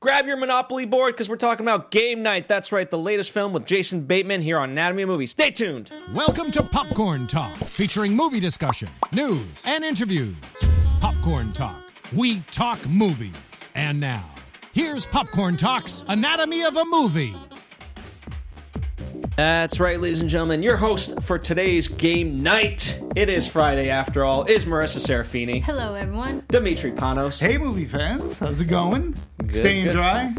Grab your Monopoly board because we're talking about Game Night. That's right, the latest film with Jason Bateman here on Anatomy of Movie. Stay tuned. Welcome to Popcorn Talk, featuring movie discussion, news, and interviews. Popcorn Talk, we talk movies. And now, here's Popcorn Talk's Anatomy of a Movie. That's right, ladies and gentlemen. Your host for today's game night. It is Friday after all. Is Marissa Serafini, Hello, everyone. Dimitri Panos. Hey, movie fans, how's it going? Good, Staying good. dry?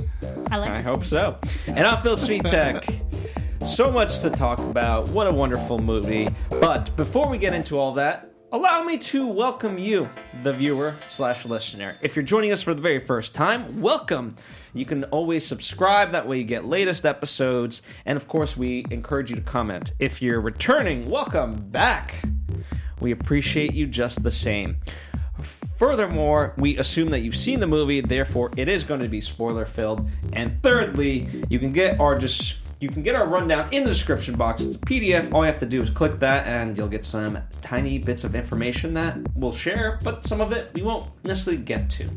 I like. I hope one. so. And I'm Phil Svitek. so much to talk about. What a wonderful movie. But before we get into all that, allow me to welcome you, the viewer slash listener. If you're joining us for the very first time, welcome. You can always subscribe. That way you get latest episodes. And of course, we encourage you to comment. If you're returning, welcome back. We appreciate you just the same. Furthermore, we assume that you've seen the movie, therefore it is going to be spoiler filled. And thirdly, you can get our just you can get our rundown in the description box. It's a PDF. All you have to do is click that, and you'll get some tiny bits of information that we'll share, but some of it we won't necessarily get to.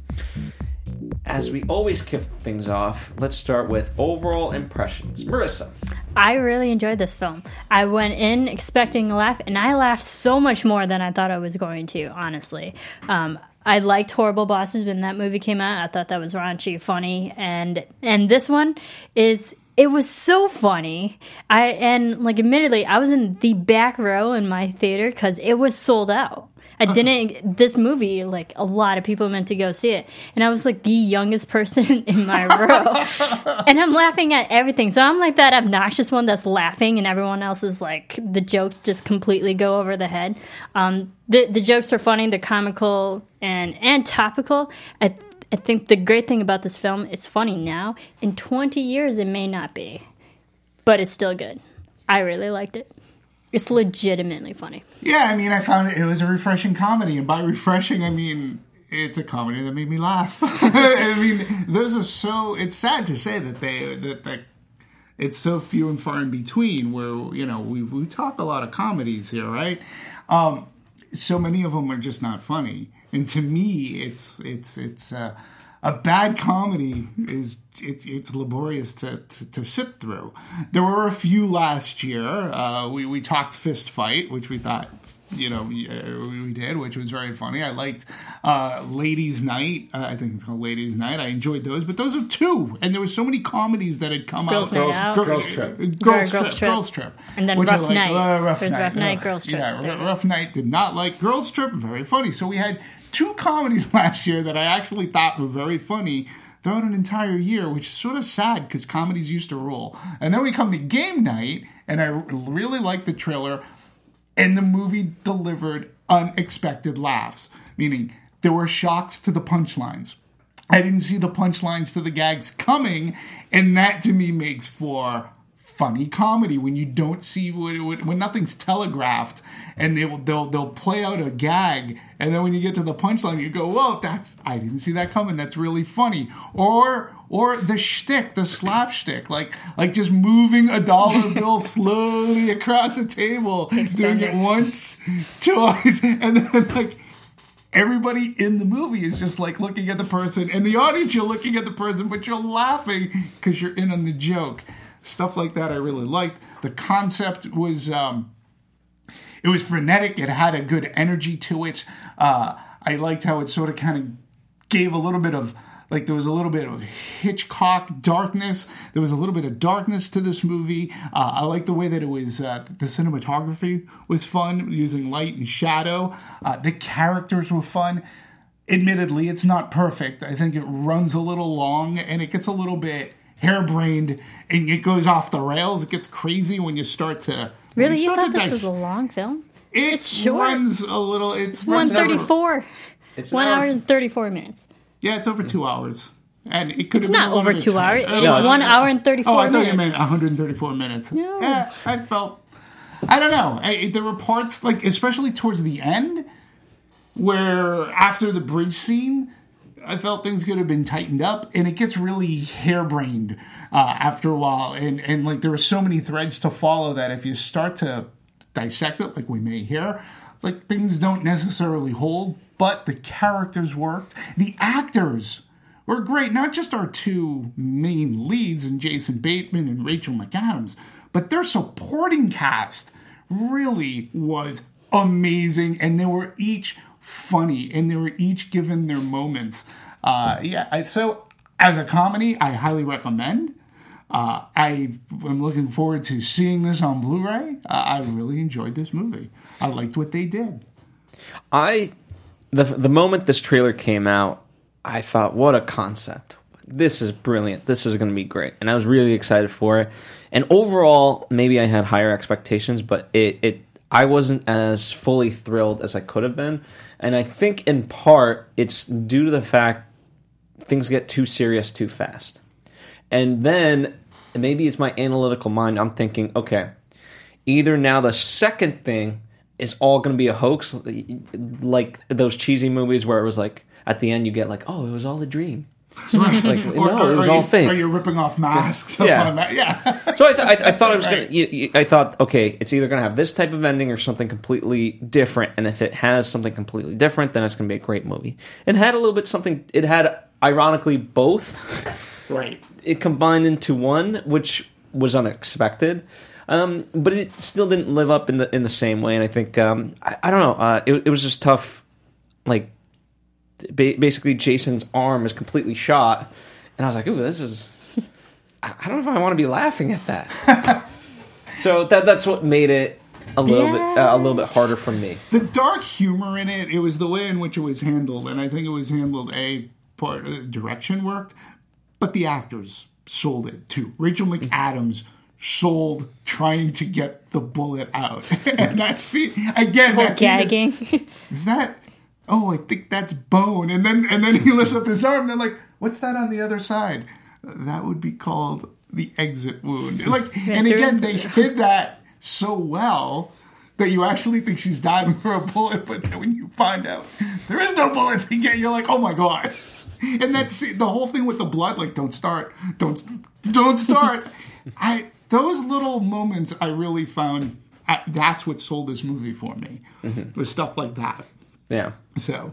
As we always kick things off, let's start with overall impressions. Marissa, I really enjoyed this film. I went in expecting a laugh, and I laughed so much more than I thought I was going to. Honestly, um, I liked Horrible Bosses when that movie came out. I thought that was raunchy, funny, and and this one is. It was so funny. I and like admittedly, I was in the back row in my theater because it was sold out. I didn't. This movie, like a lot of people meant to go see it, and I was like the youngest person in my row, and I'm laughing at everything. So I'm like that obnoxious one that's laughing, and everyone else is like the jokes just completely go over the head. Um, the the jokes are funny, they're comical and and topical. I I think the great thing about this film, it's funny now. In 20 years, it may not be, but it's still good. I really liked it. It's legitimately funny. Yeah, I mean, I found it, it was a refreshing comedy, and by refreshing, I mean it's a comedy that made me laugh. I mean, those are so. It's sad to say that they that that it's so few and far in between. Where you know we we talk a lot of comedies here, right? Um, so many of them are just not funny, and to me, it's it's it's. Uh, a bad comedy is it's it's laborious to, to, to sit through. There were a few last year. Uh, we we talked Fist Fight, which we thought you know we, uh, we did, which was very funny. I liked uh, Ladies Night. Uh, I think it's called Ladies Night. I enjoyed those, but those are two, and there were so many comedies that had come Girls out. Night Out. Gir- Girls Trip. Girls, Girls Trip, Trip. Girls Trip, And then Rough liked. Night. Uh, rough There's Night. Rough Night, Girls Trip. Yeah, There. Rough Night did not like Girls Trip. Very funny. So we had two comedies last year that I actually thought were very funny throughout an entire year, which is sort of sad because comedies used to rule. And then we come to game night, and I really liked the trailer, and the movie delivered unexpected laughs, meaning there were shocks to the punchlines. I didn't see the punchlines to the gags coming, and that to me makes for funny comedy when you don't see when, when, when nothing's telegraphed and they will they'll they'll play out a gag. And then when you get to the punchline you go whoa that's I didn't see that coming. That's really funny. Or or the shtick the slapstick like like just moving a dollar bill slowly across the table it's doing it once twice and then like everybody in the movie is just like looking at the person. And the audience you're looking at the person but you're laughing because you're in on the joke stuff like that i really liked the concept was um it was frenetic it had a good energy to it uh i liked how it sort of kind of gave a little bit of like there was a little bit of Hitchcock darkness. There was a little bit of darkness to this movie. Uh, I like the way that it was. Uh, the cinematography was fun, using light and shadow. Uh, the characters were fun. Admittedly, it's not perfect. I think it runs a little long and it gets a little bit harebrained and it goes off the rails. It gets crazy when you start to Really, you start thought to this dis- was a long film? It it's short. runs a little. It's One runs over- thirty-four. It's One hour hour and thirty-four minutes. Yeah, it's over two hours. And it could It's have not a over two hours. Oh, It is No, it's- one hour and thirty Oh, four I thought you meant 134 minutes. No. Yeah, I felt. I don't know. I, there were parts like, especially towards the end, where after the bridge scene, I felt things could have been tightened up, and it gets really harebrained uh, after a while. And and like there were so many threads to follow that if you start to dissect it, like we may here, like things don't necessarily hold. But the characters worked. The actors were great. Not just our two main leads, and Jason Bateman and Rachel McAdams, but their supporting cast really was amazing, and they were each funny, and they were each given their moments. Uh, yeah, I, so as a comedy, I highly recommend. Uh, I am looking forward to seeing this on Blu-ray. Uh, I really enjoyed this movie. I liked what they did. I the the moment this trailer came out, I thought, what a concept. This is brilliant. This is going to be great. And I was really excited for it. And overall, maybe I had higher expectations, but it, it I wasn't as fully thrilled as I could have been. And I think in part it's due to the fact things get too serious too fast. And then maybe it's my analytical mind. I'm thinking, okay, either now the second thing is all going to be a hoax, like those cheesy movies where it was like at the end you get like, oh, it was all a dream. Like, no, it was are all you, fake. Are you ripping off masks? Yeah. upon that? yeah. So I, th- I, I thought I was Right. gonna. I thought, okay, it's either gonna have this type of ending or something completely different. And if it has something completely different, then it's gonna be a great movie. It had a little bit something. It had ironically both. right. It combined into one, which was unexpected. Um, but it still didn't live up in the in the same way. And I think um, I, I don't know. Uh, it, it was just tough. Like ba- basically, Jason's arm is completely shot, and I was like, "Ooh, this is." I I don't know if I want to be laughing at that. so that that's what made it a little bit uh, a little bit harder for me. the dark humor in it, it was the way in which it was handled, and I think it was handled a part uh, direction worked, but the actors sold it too. Rachel McAdams sold trying to get the bullet out, and that scene again. Whole That scene is- gagging. is that oh i think that's bone. And then and then he lifts up his arm. And they're like what's that on the other side? That would be called the exit wound. Like and again they hid that so well that you actually think she's diving for a bullet. But then when you find out there is no bullet to get you're like oh my god. And that's the whole thing with the blood like don't start don't don't start. I those little moments i really found I, that's what sold this movie for me was stuff like that Yeah. so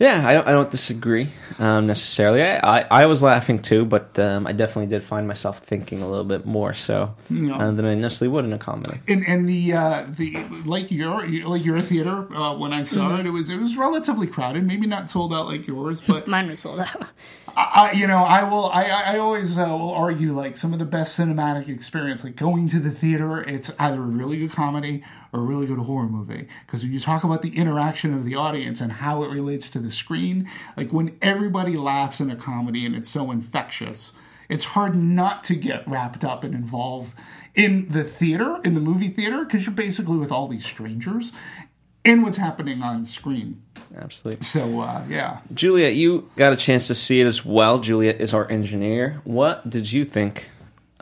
Yeah, I don't, I don't disagree um, necessarily. I, I, I was laughing too, but um, I definitely did find myself thinking a little bit more so Yeah. uh, than I necessarily would in a comedy. and and the uh, the like your like your theater uh, when I saw Mm-hmm. it, it was it was relatively crowded. Maybe not sold out like yours, but Mine was sold out. I, you know, I will. I, I I always uh, will argue like some of the best cinematic experience, like going to the theater. It's either a really good comedy or a really good horror movie. Because when you talk about the interaction of the audience and how it relates to the screen, like when everybody laughs in a comedy and it's so infectious, it's hard not to get wrapped up and involved in the theater, in the movie theater, because you're basically with all these strangers and what's happening on screen. Absolutely. So uh, yeah. Juliet, you got a chance to see it as well. Juliet is our engineer. What did you think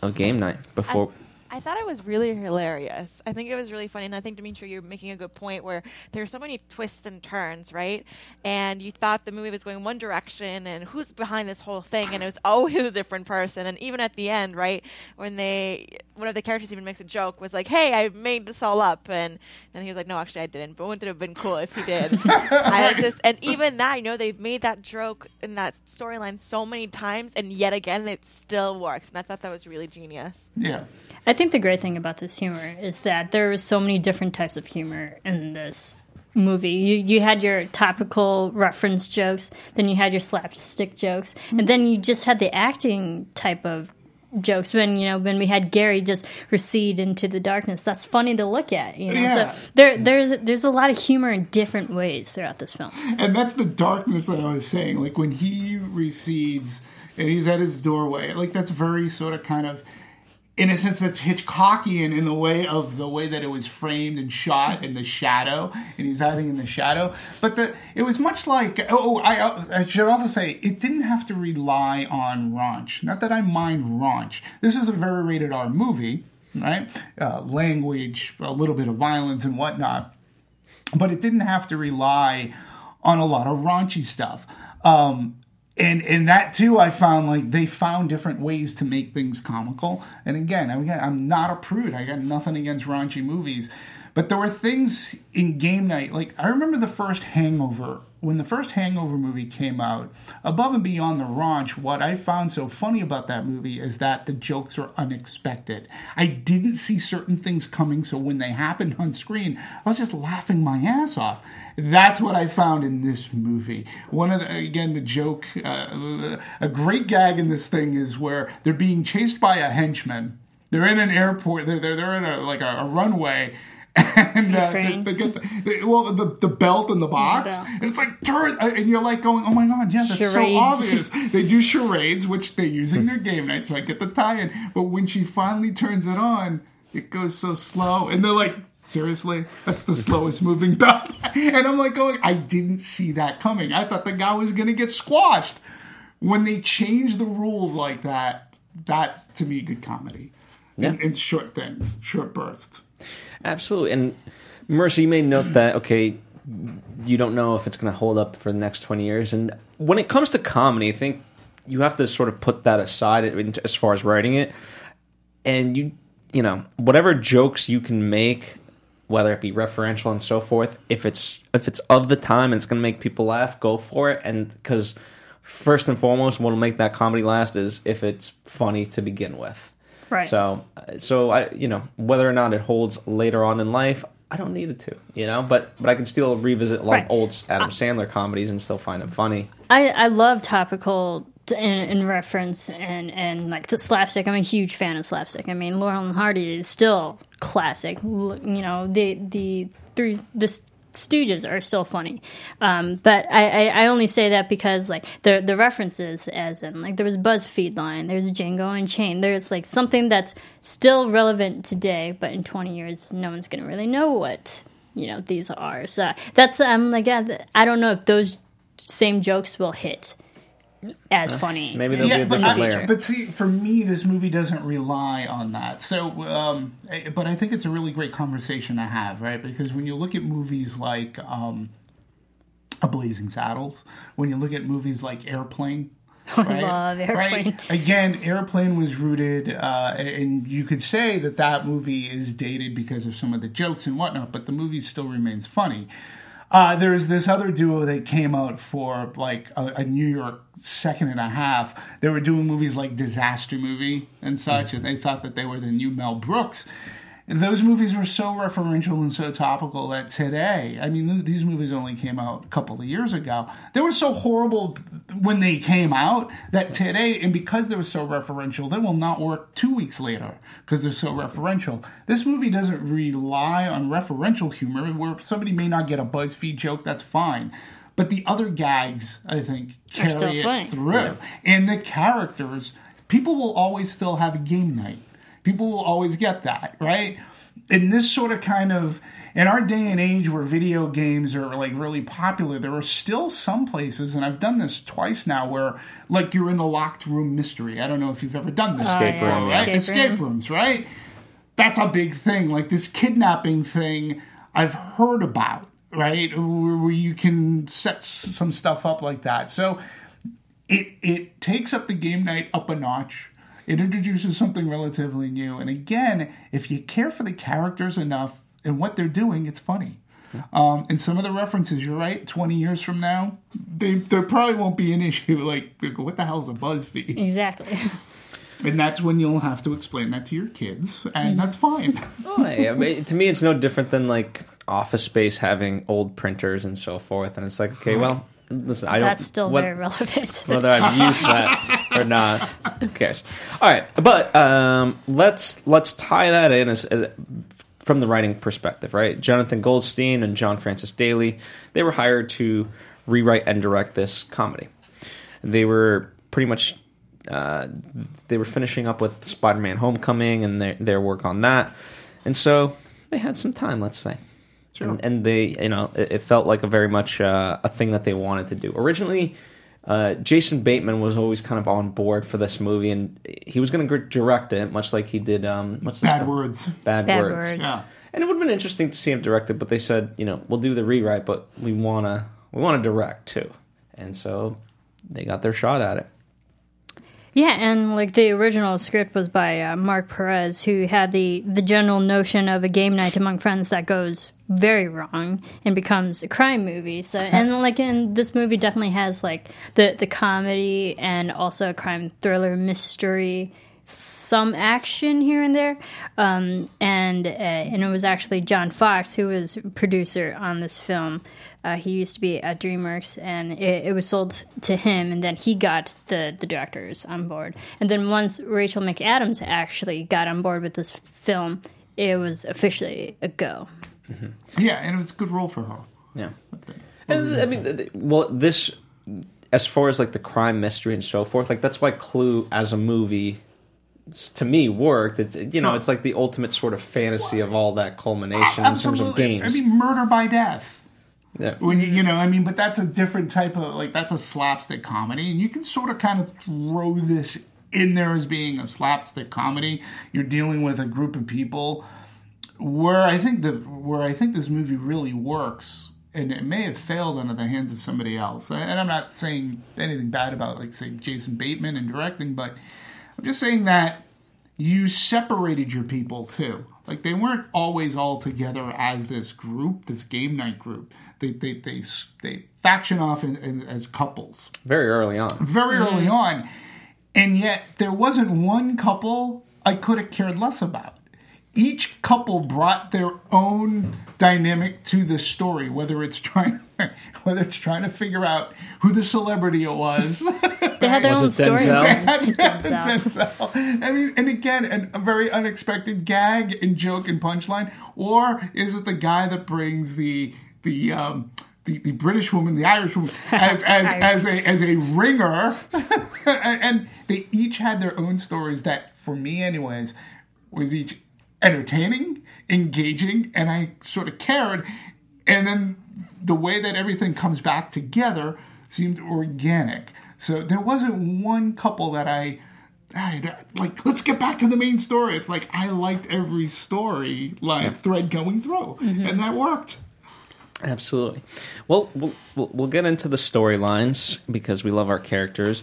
of game night before? I thought it was really hilarious. I think it was really funny, and I think Dimitri, you're making a good point where there's so many twists and turns, right? And you thought the movie was going one direction, and who's behind this whole thing? And it was always a different person. And even at the end, right, when they one of the characters even makes a joke, was like, "Hey, I made this all up," and and he was like, "No, actually, I didn't." But wouldn't it have been cool if he did? I just and even that, you know, they've made that joke in that storyline so many times, and yet again, it still works. And I thought that was really genius. Yeah. I think the great thing about this humor is that there was so many different types of humor in this movie. You you had your topical reference jokes, then you had your slapstick jokes, and then you just had the acting type of jokes when you know when we had Gary just recede into the darkness. That's funny to look at, you know. Yeah. So there there's there's a lot of humor in different ways throughout this film. and that's the darkness that I was saying. Like when he recedes and he's at his doorway, like that's very sort of kind of in a sense that's Hitchcockian in the way of the way that it was framed and shot in the shadow, and he's hiding in the shadow. But the it was much like oh, I, I should also say it didn't have to rely on raunch. Not that I mind raunch. This is a very rated R movie, right? Uh, language, a little bit of violence and whatnot, but it didn't have to rely on a lot of raunchy stuff. Um, and and that too i found like they found different ways to make things comical. And again i'm, I'm not a prude. I got nothing against raunchy movies. But there were things in game night like i remember the first hangover. When the first hangover movie came out above and beyond the raunch what i found so funny about that movie is that the jokes are unexpected. I didn't see certain things coming so when they happened on screen i was just laughing my ass off that's what I found in this movie. One of the, again, the joke, uh, a great gag in this thing is where they're being chased by a henchman. They're in an airport. They're they're, they're in a like a, a runway, and uh, they, they get the, they, well the, the belt in the box, belt. and it's like turn, uh, and you're like going, oh my god, yeah, that's so obvious. They do charades, which they're using their game night, so I get the tie-in. But when she finally turns it on, it goes so slow, and they're like, seriously, that's the slowest moving belt. And I'm like going, I didn't see that coming. I thought the guy was gonna get squashed. When they change the rules like that, that's to me good comedy. Yeah. And it's short things, short bursts. Absolutely. And Mercy, you may note that, okay, you don't know if it's going to hold up for the next 20 years. And when it comes to comedy, I think you have to sort of put that aside as far as writing it. And you, you know, whatever jokes you can make, whether it be referential and so forth, if it's if it's of the time and it's going to make people laugh, go for it. And because first and foremost, what'll make that comedy last is if it's funny to begin with. Right. So, so I, you know, whether or not it holds later on in life, I don't need it to, you know. But but I can still revisit a lot Right. of old Adam Sandler comedies and still find them funny. I, I love topical in, in reference and, and like the slapstick. I'm a huge fan of slapstick. I mean, Laurel and Hardy is still classic. You know, the the three the Stooges are still funny. Um, but I, I, I only say that because like the the references, as in like there was BuzzFeed line, there's Django Unchained, there's like something that's still relevant today, but in 20 years, no one's gonna really know what you know these are. So that's I'm like yeah, I don't know if those same jokes will hit as funny. Maybe there'll be a but, different I- layer. but see, for me, this movie doesn't rely on that. So, um, but I think it's a really great conversation to have, right? Because when you look at movies like um, A Blazing Saddles, when you look at movies like Airplane. Right? love Airplane. Right? Again, Airplane was rooted, uh, and you could say that that movie is dated because of some of the jokes and whatnot, but the movie still remains funny. Uh, there's this other duo that came out for like a, a New York second and a half. They were doing movies like Disaster Movie and such, and they thought that they were the new Mel Brooks. And those movies were so referential and so topical that today, I mean, these movies only came out a couple of years ago. They were so horrible when they came out that today, and because they were so referential, they will not work two weeks later because they're so referential. This movie doesn't rely on referential humor, where somebody may not get a BuzzFeed joke, that's fine. But the other gags, I think, carry funny. it through. And the characters, people will always still have a game night. People will always get that, right? In this sort of kind of in our day and age where video games are like really popular, there are still some places, and I've done this twice now, where like you're in the locked room mystery. I don't know if you've ever done this oh, Escape before, rooms. right? Escape Escape room. rooms, right? That's a big thing. Like this kidnapping thing, I've heard about, right? Where, where you can set some stuff up like that. So it it takes up the game night up a notch. It introduces something relatively new, and again, if you care for the characters enough and what they're doing, it's funny. Um, and some of the references, you're right. Twenty years from now, they there probably won't be an issue. Like, what the hell's a BuzzFeed? Exactly. And that's when you'll have to explain that to your kids, and that's fine. Oh, yeah, I mean, to me, it's no different than like Office Space having old printers and so forth. And it's like, okay, well, listen, I don't. That's still what- very relevant. whether I've used that or not. Who cares? All right, but um, let's let's tie that in as, as from the writing perspective, right? Jonathan Goldstein and John Francis Daly, they were hired to rewrite and direct this comedy. They were pretty much uh, they were finishing up with Spider-Man: Homecoming and their their work on that, and so they had some time, let's say. And, and they, you know, it, it felt like a very much uh, a thing that they wanted to do. Originally, uh, Jason Bateman was always kind of on board for this movie, and he was going to direct it, much like he did. Um, what's this Bad one? words. Bad, Bad words. Words. Yeah. And it would have been interesting to see him direct it, but they said, you know, we'll do the rewrite, but we wanna we wanna direct too, and so they got their shot at it. Yeah, and like the original script was by uh, Mark Perez, who had the the general notion of a game night among friends that goes very wrong and becomes a crime movie. So, and like in this movie, definitely has like the the comedy and also a crime thriller mystery. Some action here and there, um, and uh, and it was actually John Fox who was producer on this film. Uh, he used to be at DreamWorks, and it, it was sold to him, and then he got the the directors on board. And then once Rachel McAdams actually got on board with this film, it was officially a go. Yeah, and it was a good role for her. Yeah, and, I mean, th- th- well, this as far as like the crime mystery and so forth, like that's why Clue as a movie to me worked. It's you know, it's like the ultimate sort of fantasy of all that culmination in terms of games. I mean, murder by death. Yeah. When you, you know, I mean, but that's a different type of like that's a slapstick comedy, and you can sort of kind of throw this in there as being a slapstick comedy. You're dealing with a group of people where I think the where I think this movie really works, and it may have failed under the hands of somebody else. And I'm not saying anything bad about like say Jason Bateman and directing, but I'm just saying that you separated your people too. Like they weren't always all together as this group, this game night group. They they they they faction off in, in, as couples very early on. very early on, and yet there wasn't one couple I could have cared less about. Each couple brought their own dynamic to the story, whether it's trying whether it's trying to figure out who the celebrity it was. They had their Was own it story. Denzel? Denzel. Denzel. I mean, and again, an, a very unexpected gag and joke and punchline, or is it the guy that brings the the um, the, the British woman, the Irish woman, as as, as a as a ringer, and, and they each had their own stories that, for me, anyways, was each entertaining, engaging, and I sort of cared, and then the way that everything comes back together seemed organic. So there wasn't one couple that I, I like. Let's get back to the main story. It's like I liked every story line thread going through, and that worked. Absolutely. Well, we'll we'll get into the storylines because we love our characters.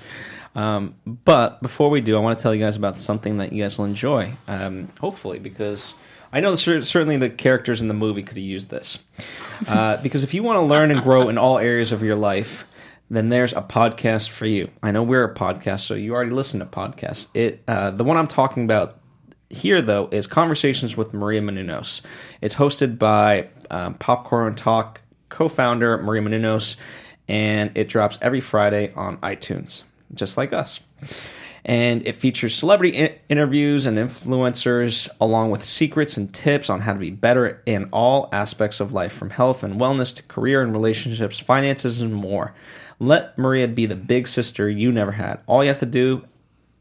Um, but before we do, I want to tell you guys about something that you guys will enjoy. Um, hopefully, because I know certainly the characters in the movie could have used this. Uh, because if you want to learn and grow in all areas of your life, then there's a podcast for you. I know we're a podcast, so you already listen to podcasts. It uh, the one I'm talking about here, though, is Conversations with Maria Menounos. It's hosted by um, Popcorn Talk co founder Maria Menounos, and it drops every Friday on iTunes, just like us. And it features celebrity in- interviews and influencers, along with secrets and tips on how to be better in all aspects of life, from health and wellness to career and relationships, finances, and more. Let Maria be the big sister you never had. All you have to do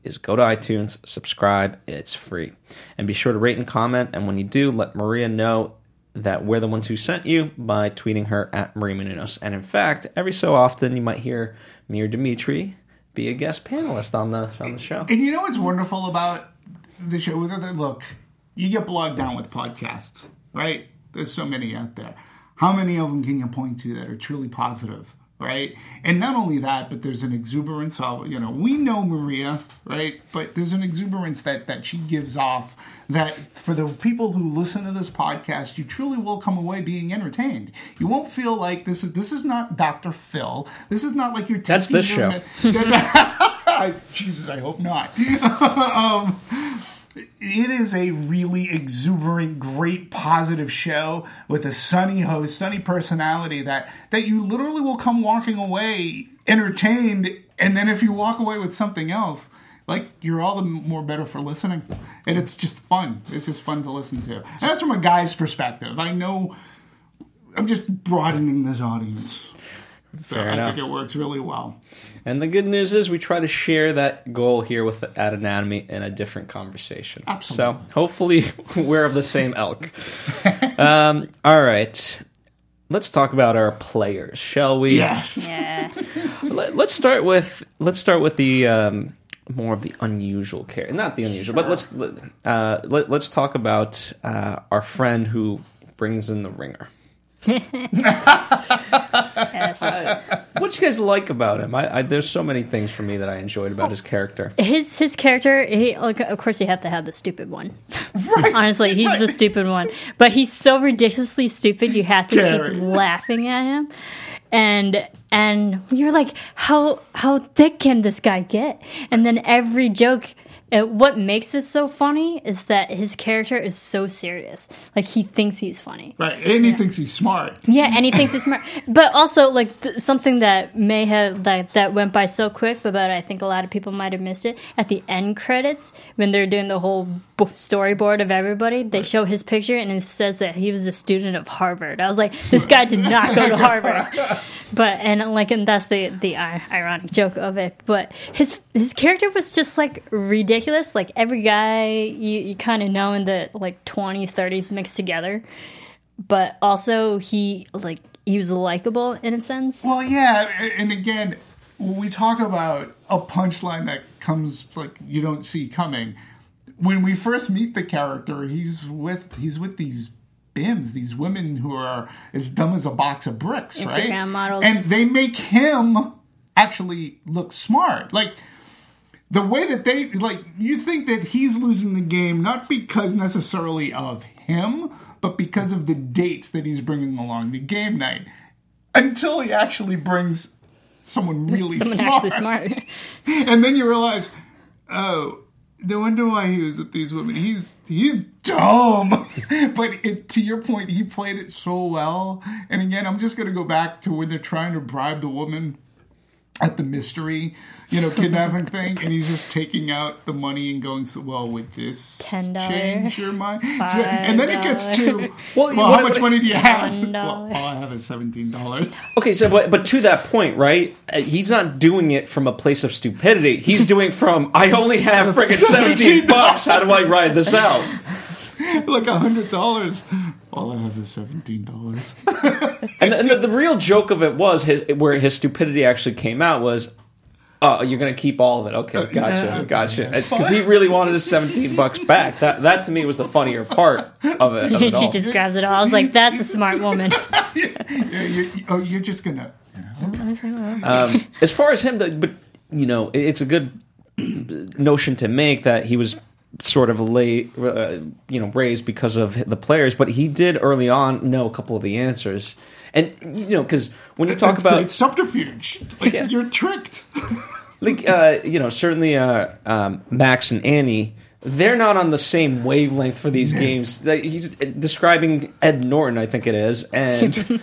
is go to iTunes, subscribe, it's free. And be sure to rate and comment. And when you do, let Maria know that we're the ones who sent you by tweeting her at Maria Menounos. And in fact, every so often you might hear me or Dimitri be a guest panelist on the on the show. And you know what's wonderful about the show? Look, you get bogged down with podcasts, right? There's so many out there. How many of them can you point to that are truly positive, right? And not only that, but there's an exuberance of you know we know Maria, right? But there's an exuberance that that she gives off that for the people who listen to this podcast, you truly will come away being entertained. You won't feel like this is this is not Dr. Phil. This is not like you're That's this show. Jesus, I hope not. um, it is a really exuberant, great, positive show with a sunny host, sunny personality that that you literally will come walking away entertained, and then if you walk away with something else, like you're all the more better for listening, and it's just fun. It's just fun to listen to. And that's from a guy's perspective. I know. I'm just broadening this audience. So Fair I enough. think it works really well. And the good news is we try to share that goal here with at Anatomy in a different conversation. Absolutely. So hopefully we're of the same elk. um, all right. Let's talk about our players, shall we? Yes. Yeah. Let, us start with let's start with the um, more of the unusual care, not the unusual, but let's uh, let, let's talk about uh, our friend who brings in the ringer. Yes. What you guys like about him? I, I, there's so many things for me that I enjoyed about oh. his character. his his character he like of course you have to have the stupid one honestly he's the stupid one but he's so ridiculously stupid you have to Gary. keep laughing at him and and you're like how how thick can this guy get and then every joke uh, what makes it so funny is that his character is so serious like he thinks he's funny Right. And he thinks he's smart. yeah, and he thinks he's smart. But also, like th- something that may have that that went by so quick, but, but I think a lot of people might have missed it. At the end credits, when they're doing the whole b- storyboard of everybody, they show his picture and it says that he was a student of Harvard. I was like, this guy did not go to Harvard. But and like, and that's the the i- ironic joke of it. But his his character was just like ridiculous. Like every guy you you kind of know in the like twenties, thirties mixed together but also he like he was likable in a sense. Well, yeah, and again, when we talk about a punchline that comes like you don't see coming, when we first meet the character, he's with he's with these bims, these women who are as dumb as a box of bricks, right? Models. and they make him actually look smart, like. The way that they like, you think that he's losing the game not because necessarily of him, but because of the dates that he's bringing along the game night until he actually brings someone really Someone smart. actually smart. And then you realize, oh, no wonder why he was with these women. He's he's dumb. but it, to your point, he played it so well. And again, I'm just going to go back to when they're trying to bribe the woman at the mystery, you know, kidnapping thing, and he's just taking out the money and going, so, well, with this $10. change your mind? So- and then it gets to, well, Well, how much what- money do you have? $1. Well, all I have is $17. Okay, so but but to that point, right? uh, He's not doing it from a place of stupidity. He's doing it from I only have friggin' seventeen bucks. How do I ride this out? like a hundred dollars. All I have is seventeen dollars. And, and the, the real joke of it was his where his stupidity actually came out was. Oh, you're gonna keep all of it? Okay, gotcha, gotcha. Because he really wanted his seventeen bucks back. That that to me was the funnier part of it. Of it she all. just grabs it all. I was like, that's a smart woman. yeah, you're, oh, you're just gonna. um, as far as him, the, but you know, it- it's a good notion to make that he was sort of late, uh, you know, raised because of the players, but he did early on know a couple of the answers, and you know, because when you talk That's about great subterfuge. Like, Yeah. You're tricked. like uh, you know certainly uh, um, Max and Annie. They're not on the same wavelength for these games. He's describing Ed Norton, I think it is, and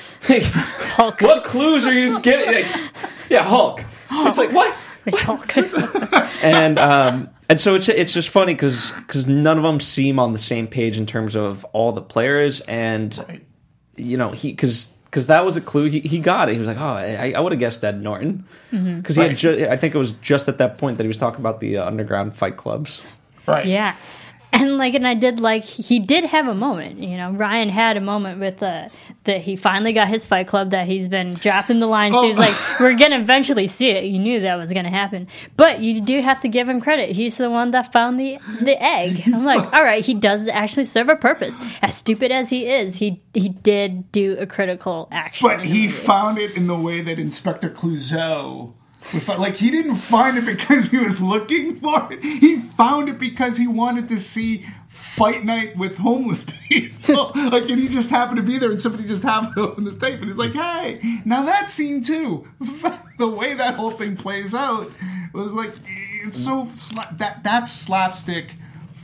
like, Hulk. what clues are you getting? Like, yeah, Hulk. It's like what? Hulk. And um, and so it's it's just funny because because none of them seem on the same page in terms of all the players, and you know he because. Because that was a clue, he, he got it. He was like, "Oh, I, I would have guessed Ed Norton." Because he had, ju- I think it was just at that point that he was talking about the uh, underground fight clubs. Right. Yeah. And like, and I did like he did have a moment. You know, Ryan had a moment with uh, that he finally got his Fight Club that he's been dropping the lines. to. He's Oh. like, we're gonna eventually see it. You knew that was gonna happen, but you do have to give him credit. He's the one that found the the egg. I'm like, all right, he does actually serve a purpose. As stupid as he is, he he did do a critical action. But he found it in the way that Inspector Clouseau. Like he didn't find it because he was looking for it. He found it because he wanted to see fight night with homeless people. like, and he just happened to be there, and somebody just happened to open this tape, and he's like, "Hey, now that scene too." the way that whole thing plays out was like it's so sla- that that's slapstick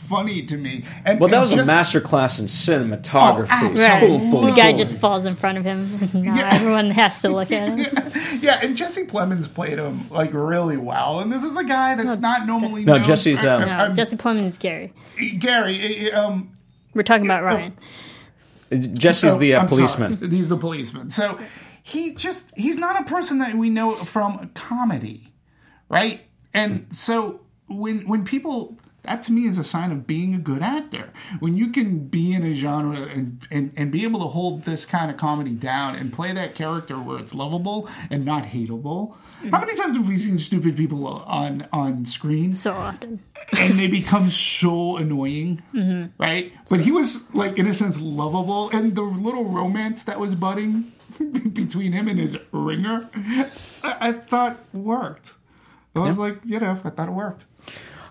funny to me. And Well, that and was a just- master class in cinematography. Oh, Right. Boom, boom, the guy boom. just falls in front of him. Yeah. everyone has to look at him. Yeah, and Jesse Plemons played him like really well, and this is a guy that's not normally No, known- Jesse's, um, No, I'm- Jesse Plemons Gary. Gary. Um, We're talking about Ryan. Jesse's the uh, policeman. sorry. He's the policeman. So he just he's not a person that we know from comedy, right? And so when when people that to me is a sign of being a good actor. When you can be in a genre and, and, and be able to hold this kind of comedy down and play that character where it's lovable and not hateable. How many times have we seen stupid people on on screen? So often. and they become so annoying, right? But he was like, in a sense, lovable, and the little romance that was budding between him and his ringer, I, I thought worked. I was like, you know, I thought it worked.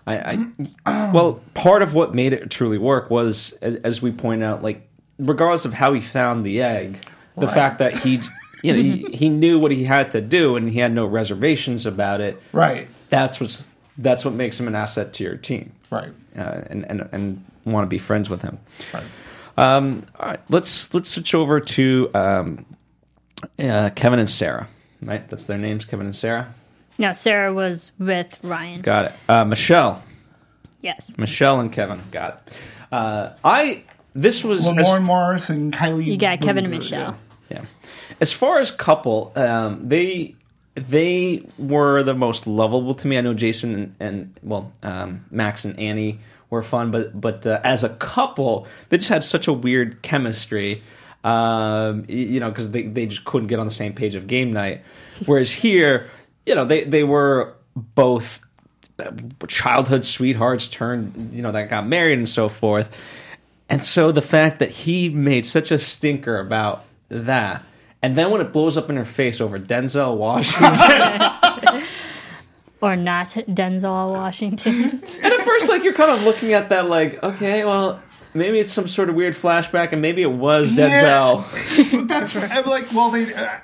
I, I well, part of what made it truly work was, as, as we point out, like regardless of how he found the egg, the Right. fact that he, you know, he, he knew what he had to do and he had no reservations about it. Right, That's what's that's what makes him an asset to your team, right, uh, and and and want to be friends with him. right. Um, all right, let's let's switch over to um, uh, Kevin and Sarah. Right, that's their names, Kevin and Sarah. No, Sarah was with Ryan. Got it. Uh, Michelle, Yes. Michelle and Kevin. Got it. Uh, I this was as- Lamorne Morris and Kylie. You got Kevin and Michelle. yeah. As far as couple, um, they they were the most lovable to me. I know Jason and, and well, um, Max and Annie were fun, but but uh, as a couple, they just had such a weird chemistry. Um, you know, because they, they just couldn't get on the same page of game night. Whereas here, you know, they they were both childhood sweethearts turned you know that got married and so forth and so the fact that he made such a stinker about that and then when it blows up in her face over denzel washington Or not Denzel Washington. and at first like you're kind of looking at that like okay well maybe it's some sort of weird flashback and maybe it was denzel Yeah. That's right. I'm like, well, they. Uh,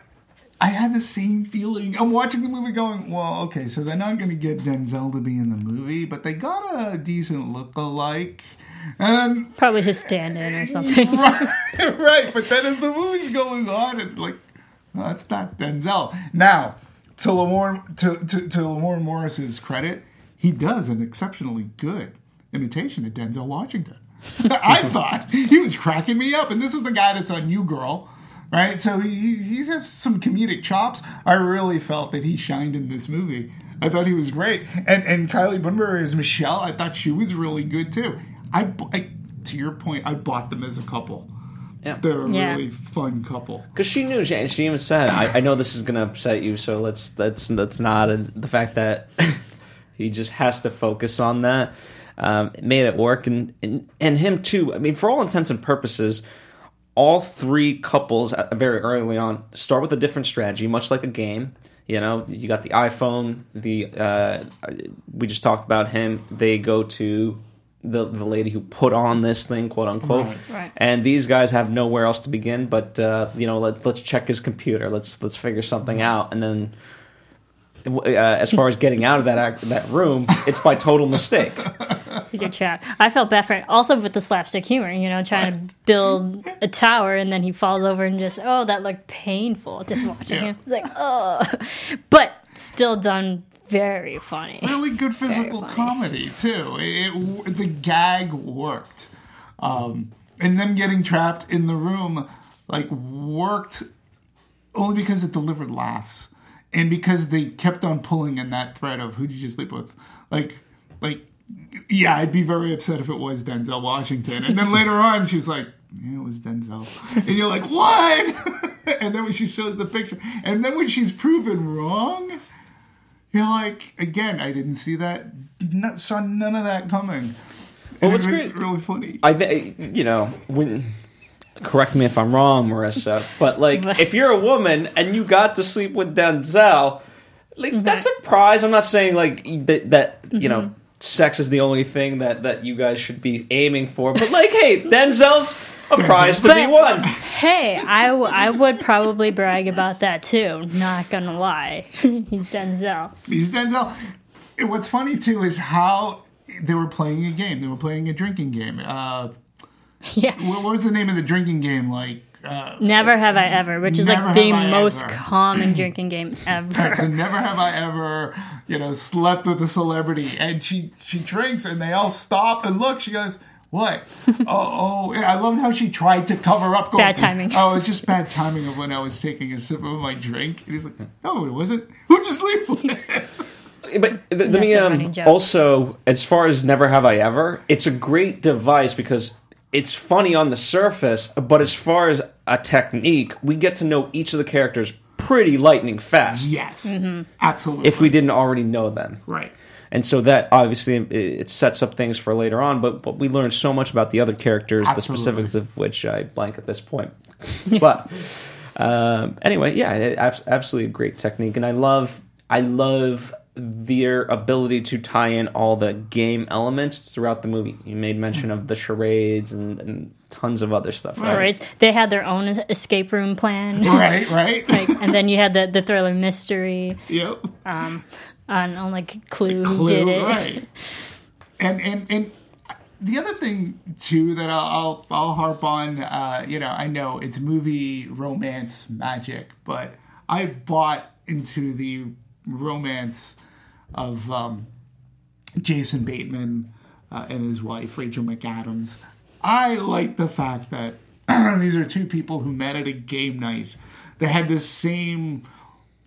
I had the same feeling. I'm watching the movie, going, well, okay, so they're not going to get Denzel to be in the movie, but they got a decent look-alike. And Probably his stand in or something. right, right. But then as the movie's going on, it's like, no, that's not Denzel. Now, to Lamorne, to, to, to Lamorne Morris's credit, he does an exceptionally good imitation of Denzel Washington. I thought he was cracking me up, and this is the guy that's on New Girl, right? So he he has some comedic chops. I really felt that he shined in this movie. I thought he was great, and and Kylie Bunbury as Michelle. I thought she was really good too. I, I to your point, I bought them as a couple. Yeah. They're a Yeah. really fun couple. because she knew she, she even said I, I know this is going to upset you so let's that's that's not and the fact that he just has to focus on that um, made it work and, and and him too i mean for all intents and purposes all three couples uh, very early on start with a different strategy much like a game. You know you got the iphone the uh, we just talked about him. They go to the the lady who put on this thing quote unquote. Right. Right. and these guys have nowhere else to begin but uh, you know let, let's check his computer. Let's let's figure something out. And then uh, as far as getting out of that act, that room it's by total mistake Good chat. I felt bad for also with the slapstick humor, you know, trying to build a tower and then he falls over and just oh that looked painful just watching Yeah. him. It's like oh, but still done very funny. Really good physical comedy too. It, it- the gag worked, um, and them getting trapped in the room like worked only because it delivered laughs and because they kept on pulling in that thread of who did you sleep with, like like. Yeah, I'd be very upset if it was Denzel Washington. And then later on, she was like, yeah, it was Denzel. And you're like, what? and then when she shows the picture, and then when she's proven wrong, you're like, again, I didn't see that. Not, saw none of that coming. And what's it's great- really funny. I think you know when. Correct me if I'm wrong, Marissa, but like if you're a woman and you got to sleep with Denzel, like that's a prize. I'm not saying like that, that you know mm-hmm. Sex is the only thing that that you guys should be aiming for, but like hey, Denzel's a prize to be But- won. Hey, I, w- I would probably brag about that too. Not gonna lie, he's Denzel. He's Denzel. And What's funny too is how they were playing a game. They were playing a drinking game. Uh, Yeah, what, what was the name of the drinking game? Like, uh, never have I ever, which is like the most ever. common drinking game ever. so never have I ever, you know, slept with a celebrity. And she she drinks, and they all stop and look. She goes, What? oh, oh! and I loved how she tried to cover up. Bad timing. Oh, it's just bad timing of when I was taking a sip of my drink. And he's like, "No, it wasn't. Who just leave?" But th- let me um, also, as far as Never Have I Ever, it's a great device because it's funny on the surface, but as far as a technique, we get to know each of the characters pretty lightning fast. yes, Mm-hmm. absolutely. If we didn't already know them. right, And so that obviously it- it sets up things for later on, but, but we learn so much about the other characters, the specifics of which I blank at this point. but um, anyway, yeah, it, absolutely a great technique, and I love I love their ability to tie in all the game elements throughout the movie. You made mention of the charades and, and tons of other stuff. Right? Right. They had their own escape room plan. right, right. like, and then you had the, the thriller mystery yep. on, on like Clue, who Clue, did it. right? And and and the other thing too that I'll I'll, I'll harp on, uh, you know, I know it's movie romance magic, but I bought into the romance of um, Jason Bateman uh, and his wife Rachel McAdams. I like the fact that these are two people who met at a game night. They had this same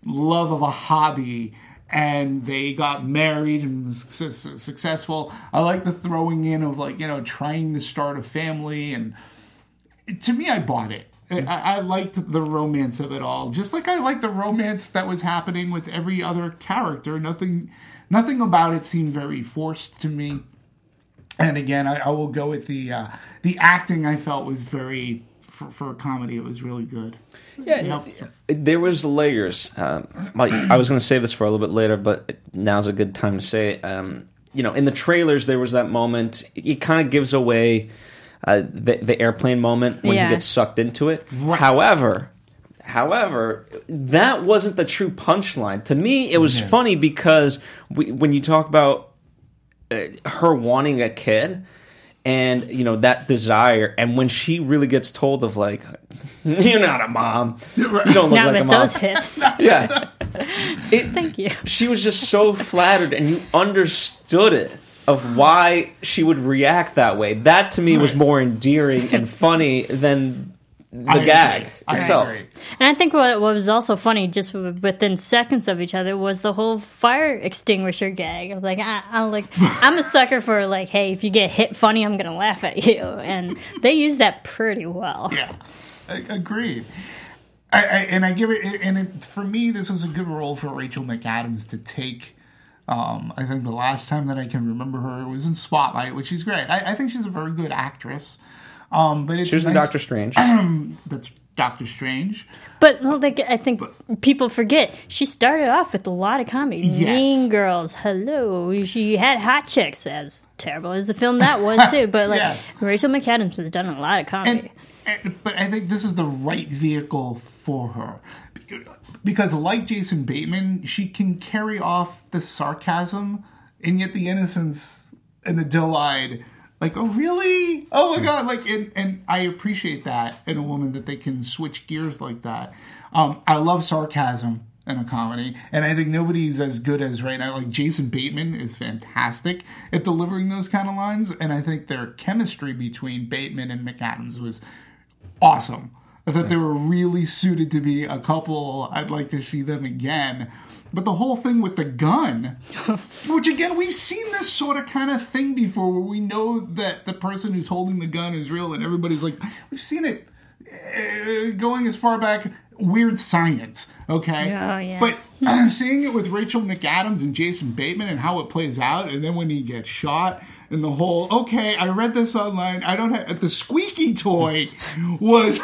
love of a hobby and they got married and was successful. I like the throwing in of like, you know, trying to start a family and to me, I bought it. I, I liked the romance of it all, just like I liked the romance that was happening with every other character. Nothing, nothing about it seemed very forced to me. And again, I, I will go with the uh, the acting. I felt was very for, for a comedy. It was really good. Yeah, Yep. there was layers. Um, like I was going to save this for a little bit later, but now's a good time to say. it. Um, you know, in the trailers, there was that moment. It kind of gives away uh, the, the airplane moment when Yeah. he gets sucked into it. Right. However, however, that wasn't the true punchline. To me, it was funny because we, when you talk about uh, her wanting a kid and you know that desire and when she really gets told of like you're not a mom you don't look Not like a mom those hips. yeah it, Thank you. she was just so flattered and you understood it of why she would react that way that to me was more endearing and funny than the I gag I itself agree. And I think what, what was also funny, just within seconds of each other, was the whole fire extinguisher gag. I was like, I, I'm like, I'm a sucker for like, hey, if you get hit funny, I'm gonna laugh at you, and they used that pretty well. Yeah, I, agreed. I, I, and I give it, and it, for me, this was a good role for Rachel McAdams to take. Um, I think the last time that I can remember her was in Spotlight, which is great. I, I think she's a very good actress. Um, but it's she was in Doctor Strange That's Doctor Strange. But well, like, I think people forget she started off with a lot of comedy. Yes. Mean Girls, hello. She had Hot Chicks, as terrible as the film that was too. But like, Yes. Rachel McAdams has done a lot of comedy. And, and but I think this is the right vehicle for her because, like Jason Bateman, she can carry off the sarcasm and yet the innocence and the doe-eyed. Like, oh really? Oh my god! Like, and and I appreciate that in a woman that they can switch gears like that. Um, I love sarcasm in a comedy, and I think nobody's as good as right now. Like Jason Bateman is fantastic at delivering those kind of lines, and I think their chemistry between Bateman and McAdams was awesome. I thought they were really suited to be a couple. I'd like to see them again. But the whole thing with the gun, which again, we've seen this sort of kind of thing before where we know that the person who's holding the gun is real and everybody's like, we've seen it uh, going as far back. Weird science, okay? Oh, yeah. But seeing it with Rachel McAdams and Jason Bateman and how it plays out, and then when he gets shot, and the whole okay, I read this online. I don't have the squeaky toy was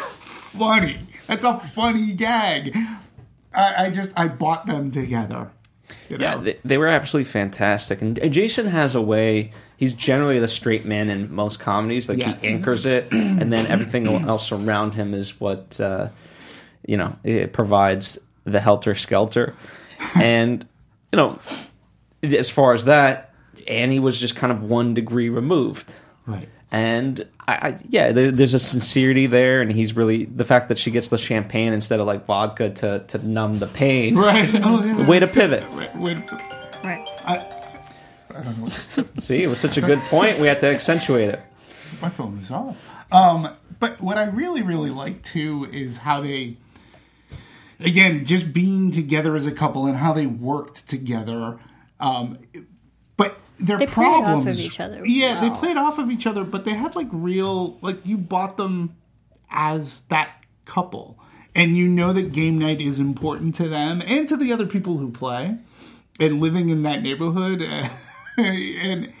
funny. That's a funny gag. I, I just I bought them together. You know? Yeah, they, they were absolutely fantastic. And Jason has a way. He's generally the straight man in most comedies. Like Yes. he anchors it, and then everything else around him is what uh, you know. It provides the helter skelter, and you know, as far as that, Annie was just kind of one degree removed. right. And I, I yeah, there, there's a sincerity there, and he's really the fact that she gets the champagne instead of like vodka to to numb the pain. Right. Oh, yeah, Way to pivot. good. Right, way to- Right. I, I don't know. What See, it was such a good point. We had to accentuate it. my phone was off. Um, but what I really, really like too is how they, again, just being together as a couple and how they worked together. Um, but their They played off problems, of each other Yeah, they played off of each other, but they had like real, like you bought them as that couple, and you know that game night is important to them and to the other people who play, and living in that neighborhood, and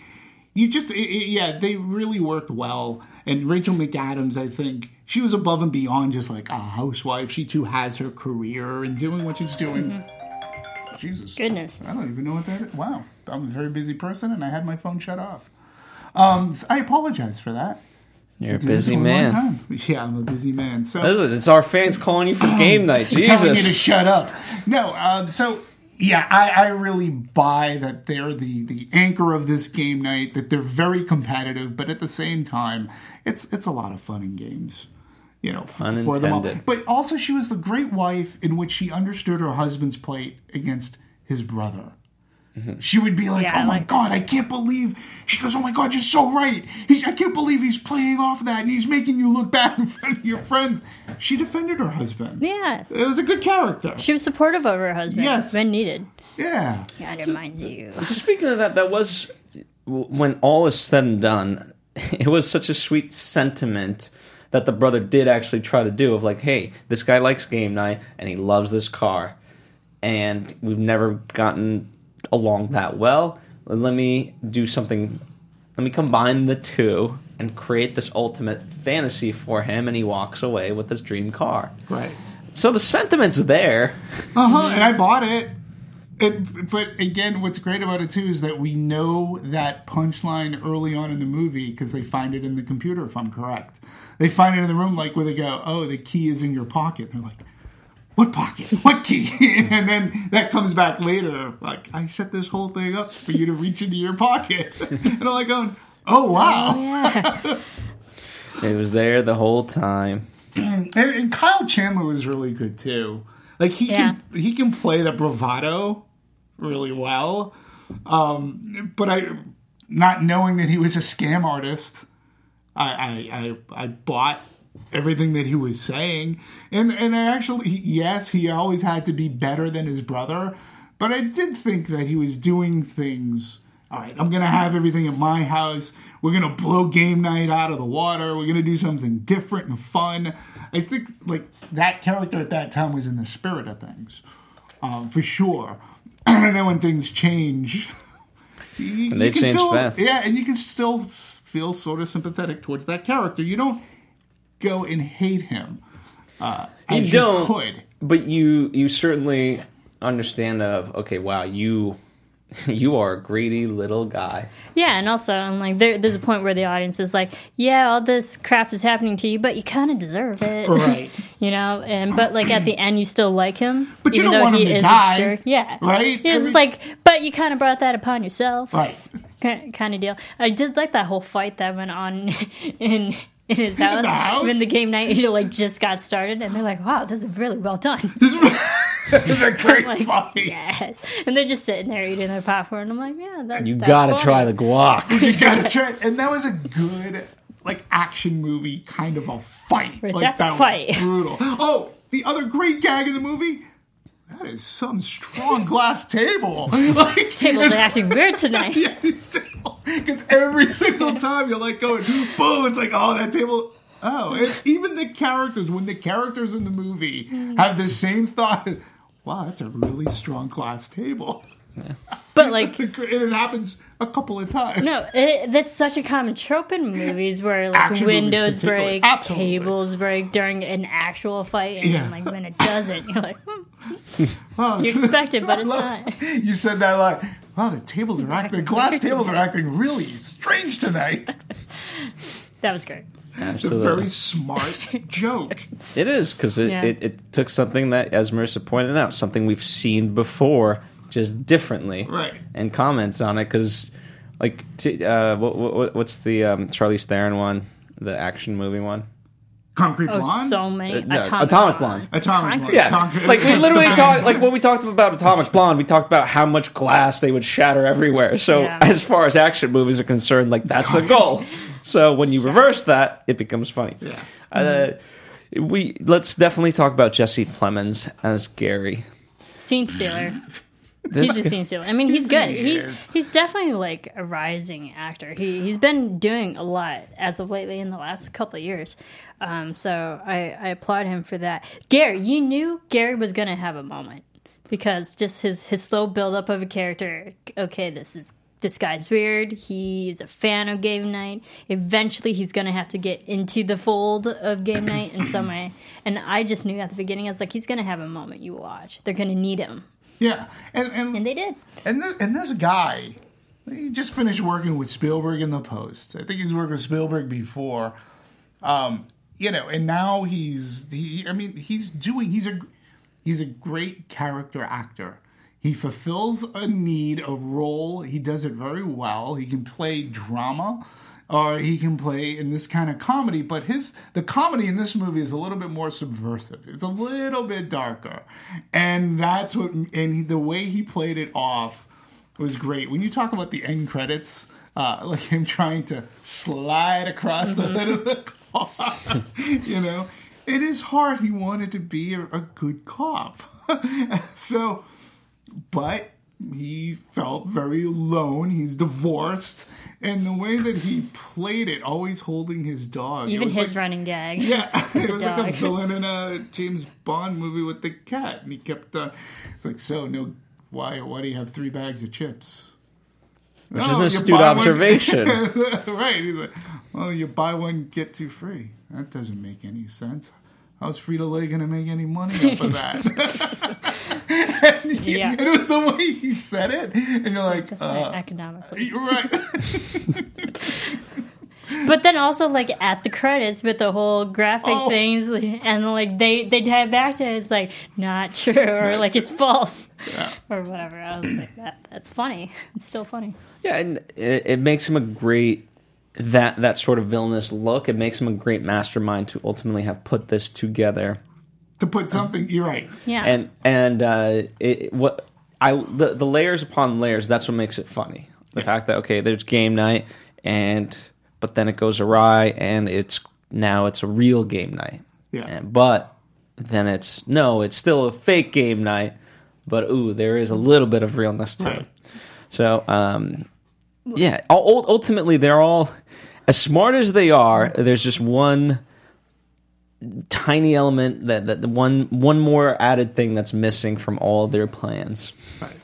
you just it, it- yeah they really worked well. And rachel mcadams i think she was above and beyond just like a housewife. She too has her career and doing what she's doing. Mm-hmm. Jesus. Goodness. i don't even know what that is. Wow i'm a very busy person and i had my phone shut off um i apologize for that You're a busy man. yeah i'm a busy man so Listen, it's our fans calling you for game night. Jesus, telling you to shut up. No, uh, so yeah, I, I really buy that they're the the anchor of this game night. That they're very competitive, but at the same time, it's it's a lot of fun in games. You know, f- for them all. But also, she was the great wife in which she understood her husband's plight against his brother. Mm-hmm. She would be like, Yeah, "Oh my like god, I can't believe." She goes, "Oh my god, you're so right. He's, I can't believe he's playing off that, and he's making you look bad in front of your friends." She defended her husband. Yeah. It was a good character. She was supportive of her husband Yes. when needed. Yeah. He undermines you. So speaking of that, that was when all is said and done. It was such a sweet sentiment that the brother did actually try to do of like, hey, this guy likes game night and he loves this car, and we've never gotten along that well. Let me do something. Let me combine the two and create this ultimate fantasy for him, and he walks away with his dream car. Right. So the sentiment's there. Uh huh. And I bought it. It, but again, what's great about it too is that we know that punchline early on in the movie because they find it in the computer. If I'm correct, they find it in the room like where they go, "Oh, the key is in your pocket." They're like, "What pocket? What key?" and then that comes back later. Like, I set this whole thing up for you to reach into your pocket, and I'm like going, "Oh wow!" Yeah. It was there the whole time. And, and Kyle Chandler was really good too. Like he Yeah. can he can play the bravado really well. Um, but I, not knowing that he was a scam artist, I I, I, I bought everything that he was saying, and and I actually yes, he always had to be better than his brother, but I did think that he was doing things. All right, I'm gonna have everything at my house. We're gonna blow game night out of the water. We're gonna do something different and fun. I think like that character at that time was in the spirit of things, um, for sure. and then when things change, you, And they change feel- fast. Yeah, and you can still feel sort of sympathetic towards that character. You don't go and hate him. Uh, You don't. could. but you you certainly understand of okay wow you you are a greedy little guy Yeah, and also, I'm like, there, there's a point where the audience is like, yeah, all this crap is happening to you, but you kind of deserve it. Right. you know, and but like at the end, you still like him. But you even don't though want he him to is die, A jerk. Yeah. right? It's I mean- like, but you kind of brought that upon yourself. Right. Kind of deal. I did like that whole fight that went on in. In his house, the house? when the game night you know, like just got started, and they're like, "Wow, this is really well done." It's a great like, fight. yes, and they're just sitting there eating their popcorn. I'm like, "Yeah, that, you that's gotta funny. try the guac You gotta try it. And that was a good, like, action movie kind of a fight. Right, like, that's a that was fight. brutal. Oh, the other great gag in the movie? That is some strong glass table. Like, Tables are acting weird tonight. Yeah, because every single time you're like going boom, it's like oh that table. Oh, and even the characters when the characters in the movie have the same thought. Wow, that's a really strong glass table. But like, a and it happens a couple of times. No, it, that's such a common trope in movies where like Action windows break, Absolutely. tables break during an actual fight, and Yeah. then, like when it doesn't, you're like, hmm, Oh, you expect it, but it's love- not. You said that like, wow, the tables are acting, the glass tables are acting really strange tonight. That was great. It's a very smart joke. it is because it, Yeah. it, it took something that as marissa pointed out something we've seen before just differently Right. and comments on it because like t- uh, what, what, what's the um, charlize theron one the action movie one Concrete Oh, Blonde. so many. Uh, no, Atomic, Atomic Blonde. Blonde. Atomic Concrete Blonde. Yeah, Concrete- like we literally talked. Like when we talked about Atomic Blonde, we talked about how much glass they would shatter everywhere. So Yeah. as far as action movies are concerned, like that's a goal. So when you reverse that, it becomes funny. Yeah. Uh, we let's definitely talk about Jesse Plemons as Gary. Scene stealer. This he's a scene stealer. I mean, he's good. He He's he's definitely like a rising actor. He he's been doing a lot as of lately in the last couple of years. Um, so I, I applaud him for that. Gary, you knew Gary was gonna have a moment because just his his slow build up of a character. Okay, this is this guy's weird. He's a fan of game night. Eventually, he's gonna have to get into the fold of game night in some way. And I just knew at the beginning, I was like, he's gonna have a moment. You watch. They're gonna need him, Yeah, and and and they did. And this, and this guy, he just finished working with Spielberg in the Post. I think he's worked with Spielberg before. Um, you know, and now he's he. I mean, he's doing. He's a he's a great character actor. He fulfills a need, a role. He does it very well. He can play drama, or he can play in this kind of comedy. But his the comedy in this movie is a little bit more subversive. It's a little bit darker, and that's what. And he, the way he played it off was great. When you talk about the end credits, uh, like him trying to slide across the hood of the car, you know, in his heart he wanted to be a, a good cop. so, but he felt very alone. He's divorced, and the way that he played it, always holding his dog, even his like- running gag. yeah, it was like a dog. villain in a James Bond movie with the cat, and he kept. Uh, it's like, so no, why? Why do you have three bags of chips? Which "Oh, is you an astute observation. right? He's like, well, you buy one get two free. That doesn't make any sense. How's Frito Lay going to make any money off of that? and, he- Yeah. it was the way he said it, and you're like, That's uh, economically. right. But then also like at the credits with the whole graphic Oh. things, and like they they tie it back to it, it's like not true or like it's false or whatever. I was like that that's funny. It's still funny. Yeah, and it, it makes him a great that that sort of villainous look. It makes him a great mastermind to ultimately have put this together. to put something, you're right. Yeah. And and uh, it, what I the, the layers upon layers. That's what makes it funny. The fact that okay, there's game night, and but then it goes awry, and it's now it's a real game night. Yeah. And- but then it's no, it's still a fake game night. But ooh, there is a little bit of realness to Right. it. So, um, yeah, ultimately, they're all as smart as they are. There's just one tiny element that, that the one one more added thing that's missing from all their plans. Right.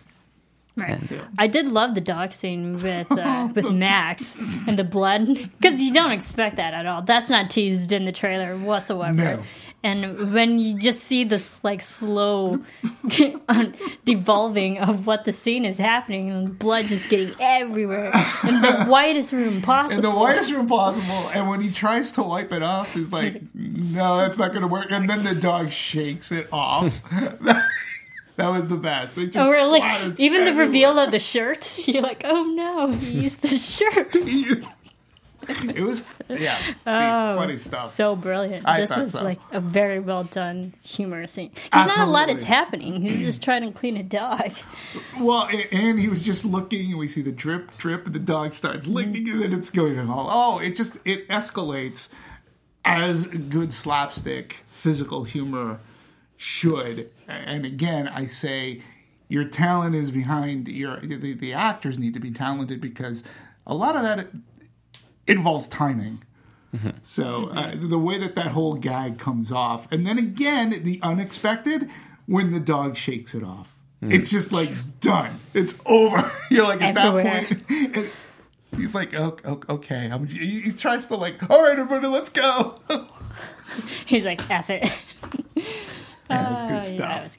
Right. And- I did love the dog scene with uh, with Max and the blood because you don't expect that at all. That's not teased in the trailer whatsoever. No. And when you just see this like slow devolving of what the scene is happening and blood just getting everywhere in the whitest room possible. in the whitest room possible. And when he tries to wipe it off, he's like, "No, that's not going to work." And then the dog shakes it off. that, was the best. They just like splatters even the reveal of the shirt, you're like, oh no, he used the shirt. it was yeah, see, Oh, funny stuff. So brilliant. I this was so. like a very well done humor scene. Because not a lot is happening. He's just trying to clean a dog. well, and he was just looking, and we see the drip, drip, and the dog starts mm-hmm. licking, and then it's going all. Oh, it just it escalates as good slapstick physical humor should. And again, I say your talent is behind your the, the actors need to be talented because a lot of that involves timing. So uh, the way that that whole gag comes off, and then again the unexpected when the dog shakes it off. It's just like done. It's over. You're like at Everywhere. that point. and he's like, "Oh, oh, okay. I'm, he he tries to like, all right, everybody, let's go. He's like, F it. That was Oh, good yeah, stuff. that was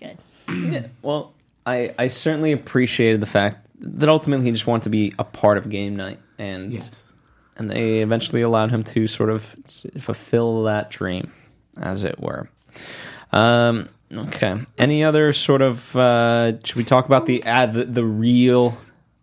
good. Well, I I certainly appreciated the fact that ultimately he just wanted to be a part of game night, and Yes. And they eventually allowed him to sort of fulfill that dream, as it were. Um, okay. Any other sort of? Uh, should we talk about the ad, the, the real,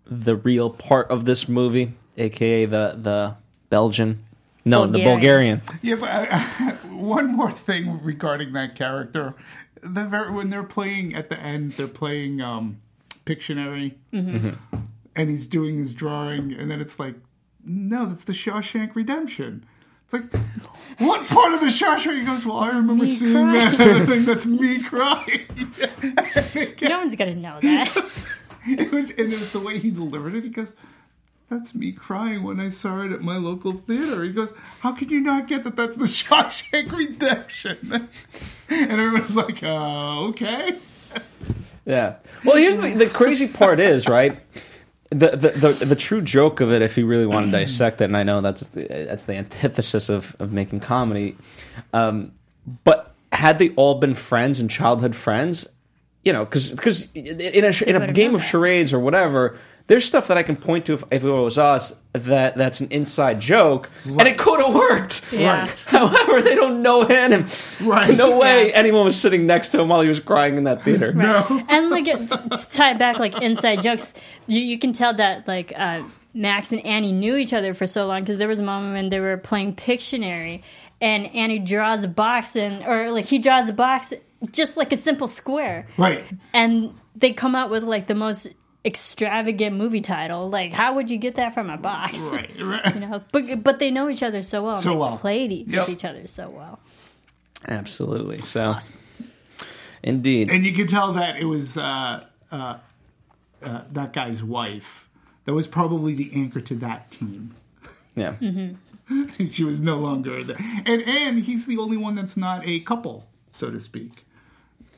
the real part of this movie, aka the the Belgian? No, the Bulgarian. Yeah, but uh, one more thing regarding that character. The ver- when they're playing at the end, they're playing um, Pictionary, Mm-hmm. and he's doing his drawing, and then it's like, no, that's the Shawshank Redemption. It's like, what part of the Shawshank? He goes, well, I remember me seeing that. crying." I think that's me crying. No one's gonna know that. it was, and it was the way he delivered it. He goes, "That's me crying when I saw it at my local theater." He goes, "How could you not get that? That's the Shawshank Redemption." and everyone's like, uh, "Okay." Yeah. Well, here's the, the crazy part is right. The, the the the true joke of it, if you really want to dissect it, and I know that's the, that's the antithesis of, of making comedy, um, but had they all been friends and childhood friends, you know, because in a in a game of charades or whatever, there's stuff that I can point to if, if it was us that that's an inside joke, and it could have worked. Yeah. However, they don't know him. and Right. No way Yeah. anyone was sitting next to him while he was crying in that theater. No. And like it, to tie it back like inside jokes you, you can tell that like uh, max and annie knew each other for so long because there was a moment when they were playing pictionary and annie draws a box and or like he draws a box just like a simple square Right. and they come out with like the most extravagant movie title like how would you get that from a box Right. Right. you know but but they know each other so well So they well. played Yep. with each other so well Absolutely. So, indeed. And you could tell that it was uh, uh, uh, that guy's wife that was probably the anchor to that team. yeah. Mm-hmm. she was no longer there, and and he's the only one that's not a couple, so to speak.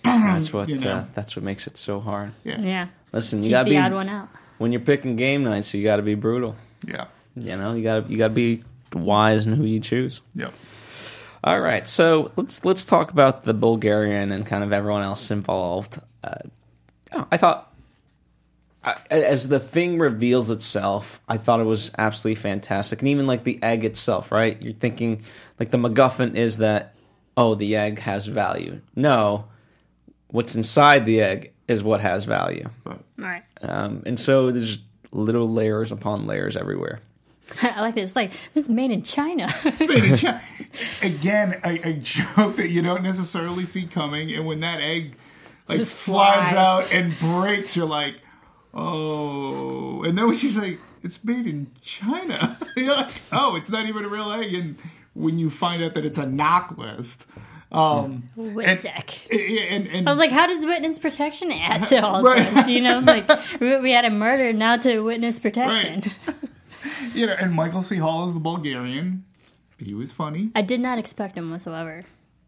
That's what. You know. Uh, that's what makes it so hard. Yeah. yeah Listen, you he's gotta the be odd one out when you're picking game nights. You gotta be brutal. Yeah. You know, you gotta you gotta be wise in who you choose. Yep. All right, so let's let's talk about the Bulgarian and kind of everyone else involved. Uh, oh, I thought I, as the thing reveals itself, I thought it was absolutely fantastic, and even like the egg itself, right? You're thinking like the MacGuffin is that oh, the egg has value. No, what's inside the egg is what has value, Right. um, and so there's little layers upon layers everywhere. I like this. Like this is made in China. Made in China. Again, a, a joke that you don't necessarily see coming, and when that egg like Just flies, flies. out and breaks, you're like, oh. And then when she's like, "It's made in China," you're like, "Oh, it's not even a real egg." And when you find out that it's a NOC list, um, and, Witsec. and, and I was like, how does witness protection add to all Right. this? You know, like we had a murder, now to witness protection. you know, and Michael C. Hall is the Bulgarian. He was funny. I did not expect him whatsoever.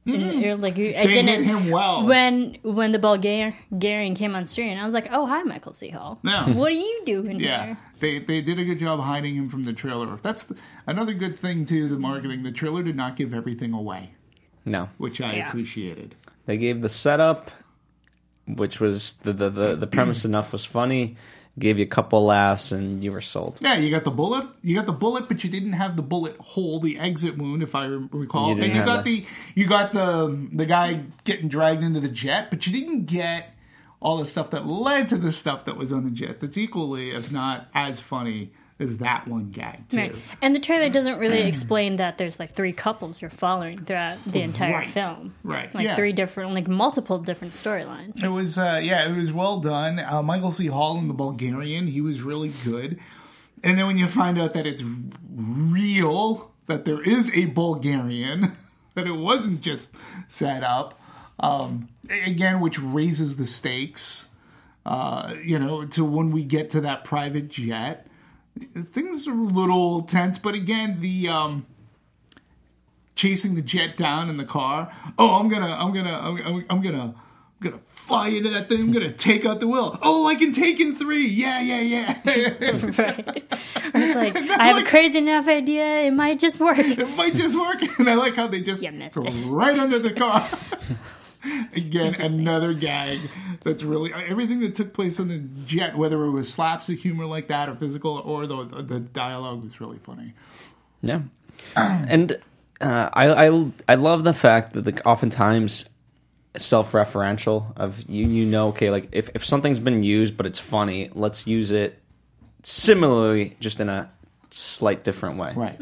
And, or, like I Mm-hmm. They didn't hit him well. when when the Bulgarian came on screen. I was like, oh hi, Michael C. Hall. Yeah. What are you doing Yeah, here? they they did a good job hiding him from the trailer. That's the, another good thing too. The marketing, the trailer did not give everything away, No, which I Yeah. appreciated. They gave the setup, which was the the the, the premise enough was funny. Gave you a couple laughs and you were sold. Yeah, you got the bullet. You got the bullet, but you didn't have the bullet hole, the exit wound, if I recall. You didn't and you have got that. the you got the the guy getting dragged into the jet, but you didn't get all the stuff that led to the stuff that was on the jet. That's equally, if not as funny as that one gag too. Right. And the trailer doesn't really explain that there's like three couples you're following throughout the entire Right. film. Right, Like yeah. three different, like multiple different storylines. It was, uh, yeah, it was well done. Uh, Michael C. Hall in the Bulgarian, he was really good. And then when you find out that it's real, that there is a Bulgarian, that it wasn't just set up, um, again, which raises the stakes, uh, you know, to when we get to that private jet. Things are a little tense, but again, the um, chasing the jet down in the car. Oh, I'm gonna, I'm gonna, I'm, I'm, I'm gonna, I'm gonna fly into that thing. I'm gonna take out the wheel. Oh, like in Taken Three. Yeah, yeah, yeah. right. It's like, I have a crazy enough idea, it might just work. it might just work. And I like how they just You missed go it. right under the car. Again, another gag that's really everything that took place on the jet, whether it was slaps of humor like that or physical, or the the dialogue was really funny. Yeah, and uh, I, I I love the fact that like oftentimes self-referential of you you know okay like if, if something's been used but it's funny let's use it similarly just in a slight different way. Right.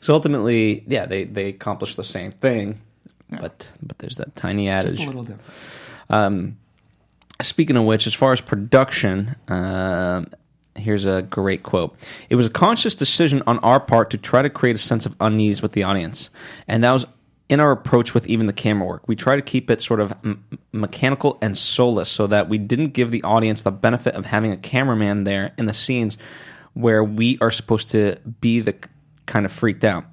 So ultimately, yeah, they they accomplish the same thing, but but there's that tiny Just adage. a little different. Um, speaking of which, as far as production, um, here's a great quote. It was a conscious decision on our part to try to create a sense of unease with the audience, and that was in our approach with even the camera work. We try to keep it sort of m- mechanical and soulless, so that we didn't give the audience the benefit of having a cameraman there in the scenes where we are supposed to be the kind of freaked out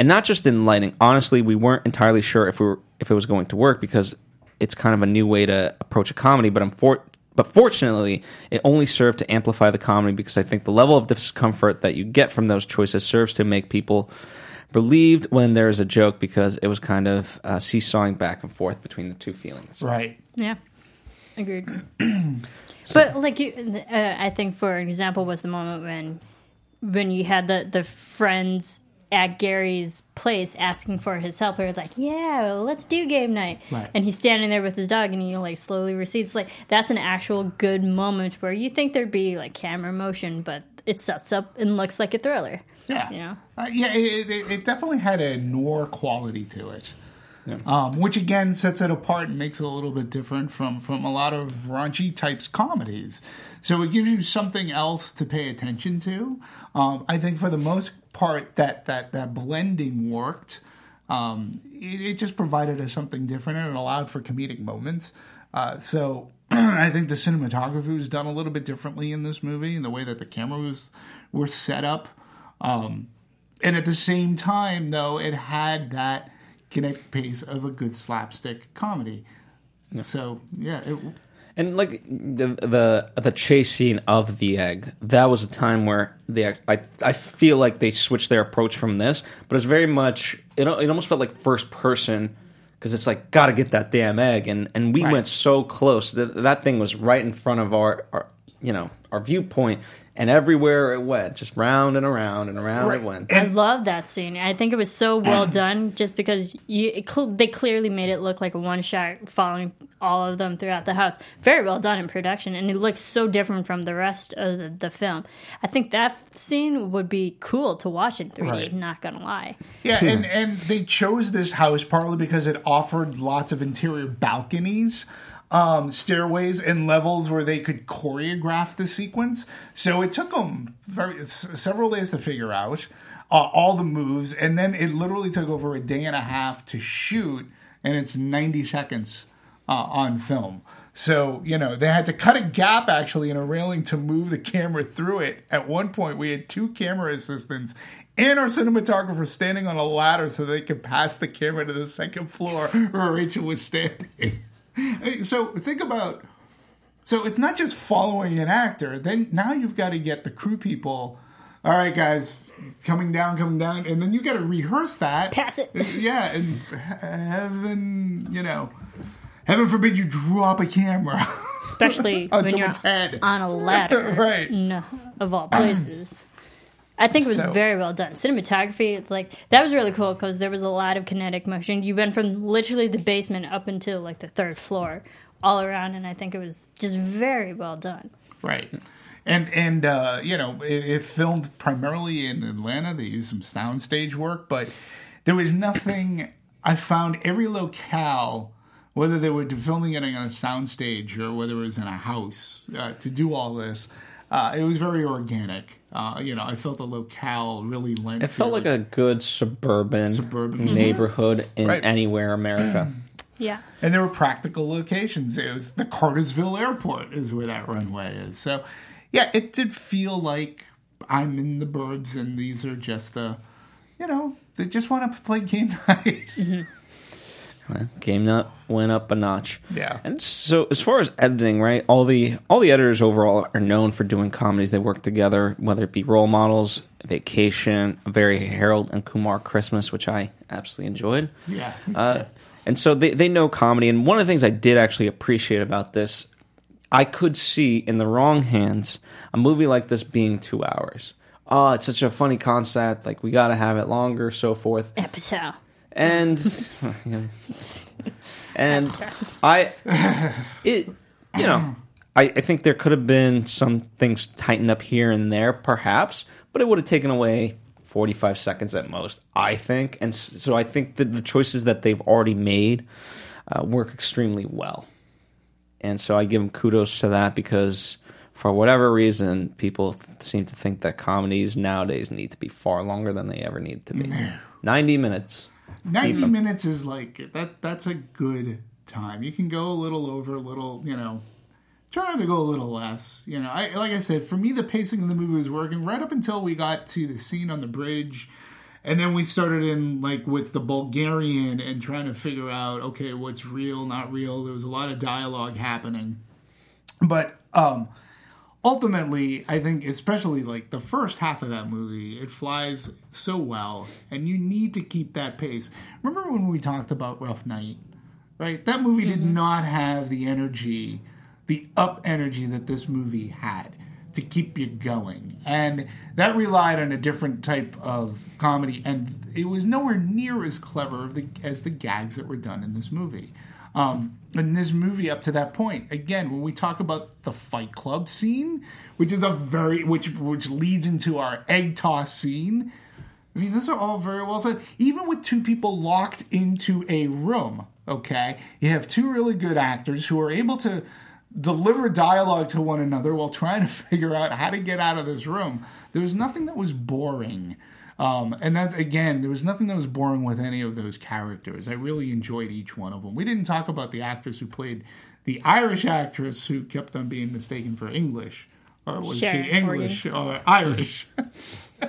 and not just in lighting. Honestly, we weren't entirely sure if we were if it was going to work because it's kind of a new way to approach a comedy. But I'm for, but fortunately, it only served to amplify the comedy because I think the level of discomfort that you get from those choices serves to make people relieved when there's a joke because it was kind of uh, seesawing back and forth between the two feelings. Right. Yeah, agreed. but like you, uh, I think for example was the moment when when you had the the friends at Gary's place asking for his help. They're like, "Yeah, well, let's do game night," Right. and he's standing there with his dog, and he like slowly recedes. Like that's an actual good moment where you think there'd be like camera motion, but it sets up and looks like a thriller. Yeah. You know? Uh, yeah, it, it, it definitely had a noir quality to it. Um, which again sets it apart and makes it a little bit different from, from a lot of raunchy types comedies. So it gives you something else to pay attention to. Um, I think for the most part that that, that blending worked. Um, it, it just provided us something different and it allowed for comedic moments. Uh, so I think the cinematography was done a little bit differently in this movie, and the way that the camera was were set up. Um, and at the same time, though, it had that kinetic pace of a good slapstick comedy. So yeah, it, And like the the the chase scene of the egg, that was a time where they I I feel like they switched their approach from this, but it's very much it it almost felt like first person because it's like gotta get that damn egg, and and we Right. went so close that that thing was right in front of our, our you know our viewpoint, and everywhere it went, just round and around and around Right. it went. I love that scene. I think it was so well done, just because you it, cl- they clearly made it look like a one shot, following all of them throughout the house. Very well done in production, and it looked so different from the rest of the, the film. I think that scene would be cool to watch in 3D. Right. Not gonna lie. Yeah, and and they chose this house partly because it offered lots of interior balconies, um, stairways, and levels where they could choreograph the sequence. So it took them very several days to figure out uh, all the moves, and then it literally took over a day and a half to shoot, and it's ninety seconds uh, on film. So, you know, they had to cut a gap actually in a railing to move the camera through it. At one point, we had two camera assistants and our cinematographer standing on a ladder so they could pass the camera to the second floor where Rachel was standing. so, think about so it's not just following an actor. Then now you've got to get the crew people. All right, guys, coming down, coming down, and then you got to rehearse that. Pass it. Yeah, and heaven, you know, heaven forbid you drop a camera. Especially On when you're head. on a ladder. right. No, of all places. I think it was So- very well done. Cinematography, like that was really cool because there was a lot of kinetic motion. You went from literally the basement up until like the third floor, all around, and I think it was just very well done. Right. And and uh, you know it, it filmed primarily in Atlanta. They used some soundstage work, but there was nothing. I found every locale, whether they were filming it on a soundstage or whether it was in a house, uh, to do all this. Uh, it was very organic. Uh, you know, I felt the locale really lent. It felt to like a good suburban, Suburban. neighborhood in Right. anywhere America. Yeah. And there were practical locations. It was the Cartersville Airport is where that runway is. So, yeah, it did feel like I'm in the burbs, and these are just the, you know, they just want to play game night. Game nut went up a notch. Yeah. And so as far as editing, right, all the all the editors overall are known for doing comedies. They work together, whether it be role models, vacation, very Harold and Kumar Christmas, which I absolutely enjoyed. Yeah, Uh, and so they, they know comedy. And one of the things I did actually appreciate about this, I could see in the wrong hands a movie like this being two hours. Oh, it's such a funny concept. Like we got to have it longer, so forth Episode. And and I it you know I, I think there could have been some things tightened up here and there perhaps but it would have taken away 45 seconds at most, I think. And so I think that the choices that they've already made uh, work extremely well. And so I give them kudos to that because for whatever reason, people seem to think that comedies nowadays need to be far longer than they ever need to be. 90 minutes. 90 minutes is like that that's a good time. You can go a little over a little you know try not to go a little less you know. I, like i said for me the pacing of the movie was working right up until we got to the scene on the bridge and then we started in like with the bulgarian and trying to figure out okay what's real not real. There was a lot of dialogue happening. But um ultimately i think especially like the first half of that movie it flies so well and you need to keep that pace. Remember when we talked about rough night right? That movie did not have the energy the up energy that this movie had to keep you going. And that relied on a different type of comedy and it was nowhere near as clever of the, as the gags that were done in this movie. Um, in this movie up to that point. Again, when we talk about the Fight Club scene, which is a very which which leads into our egg toss scene. I mean, those are all very well said. Even with two people locked into a room, okay, you have two really good actors who are able to deliver dialogue to one another while trying to figure out how to get out of this room. There was nothing that was boring. Um, and that's again, there was nothing that was boring with any of those characters. I really enjoyed each one of them. We didn't talk about the actress who played the Irish actress who kept on being mistaken for English, or was Sharon she English or Irish?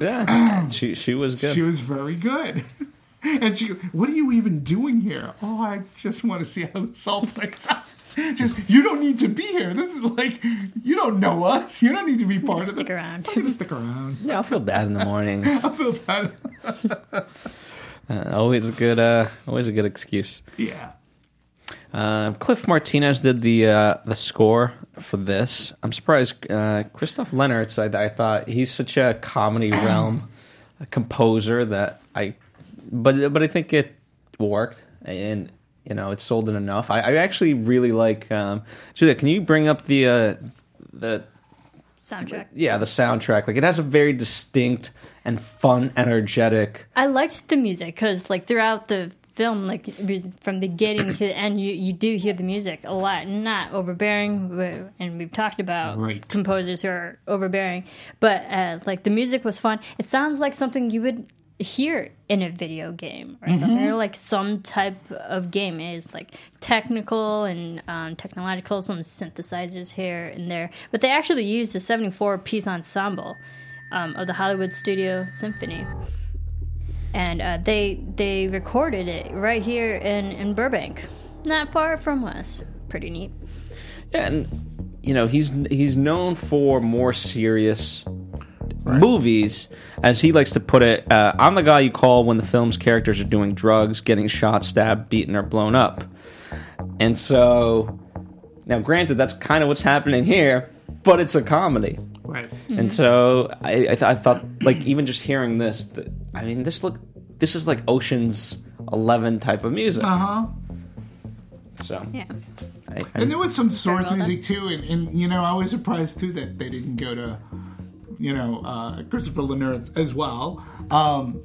Yeah, she, she was good. she was very good. And she, what are you even doing here? Oh, I just want to see how this all plays out. Just, you don't need to be here. This is like, you don't know us. You don't need to be part of Stick this. around. I'm gonna stick around. yeah, I'll feel bad in the morning. I'll feel bad. Uh, always a good, uh, always a good excuse. Yeah. Uh, Cliff Martinez did the uh, the score for this. I'm surprised. Uh, Christopher Lennertz. I, I thought he's such a comedy realm composer that I, but but I think it worked and you know it's sold it enough. I, I actually really like. Um, Julia, can you bring up the uh, the Soundtrack. yeah the soundtrack? Like it has a very distinct and fun, energetic. I liked the music because, like, throughout the film, like it was from the beginning to the end, you you do hear the music a lot, not overbearing. And we've talked about Right. composers who are overbearing, but uh, like the music was fun. It sounds like something you would hear in a video game or something, or like some type of game It is like technical and um, technological, some synthesizers here and there. But they actually used a 74 piece ensemble um, of the Hollywood Studio Symphony and uh, they they recorded it right here in in Burbank, not far from us. Pretty neat. Yeah, and you know he's he's known for more serious movies, as he likes to put it. Uh, I'm the guy you call when the film's characters are doing drugs, getting shot, stabbed, beaten, or blown up. And so, now granted, that's kind of what's happening here, but it's a comedy. Right. And so I, I, th- I thought, like, even just hearing this, th- I mean, this look, this is like Ocean's Eleven type of music. Uh huh. So, Yeah. I, I, And there was some source music too, and, and you know I was surprised too that they didn't go to, you know, uh, Christopher Lennertz as well. Um,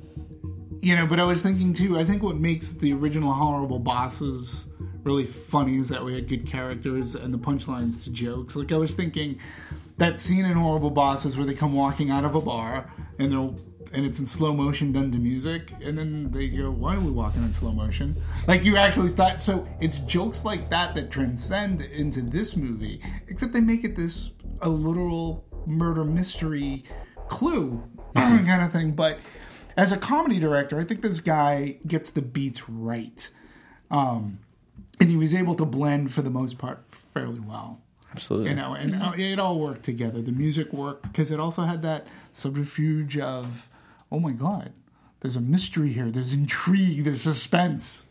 you know, but I was thinking too. I think what makes the original Horrible Bosses really funny is that we had good characters and the punchlines to jokes. Like I was thinking that scene in Horrible Bosses where they come walking out of a bar and they're and it's in slow motion done to music, and then they go, "Why are we walking in slow motion?" Like you actually thought. So it's jokes like that that transcend into this movie, except they make it this a literal murder mystery clue kind of thing. But as a comedy director, I think this guy gets the beats right, um, and he was able to blend for the most part fairly well absolutely. you know, and uh, it all worked together. The music worked because it also had that subterfuge of, oh my god, there's a mystery here, there's intrigue, there's suspense.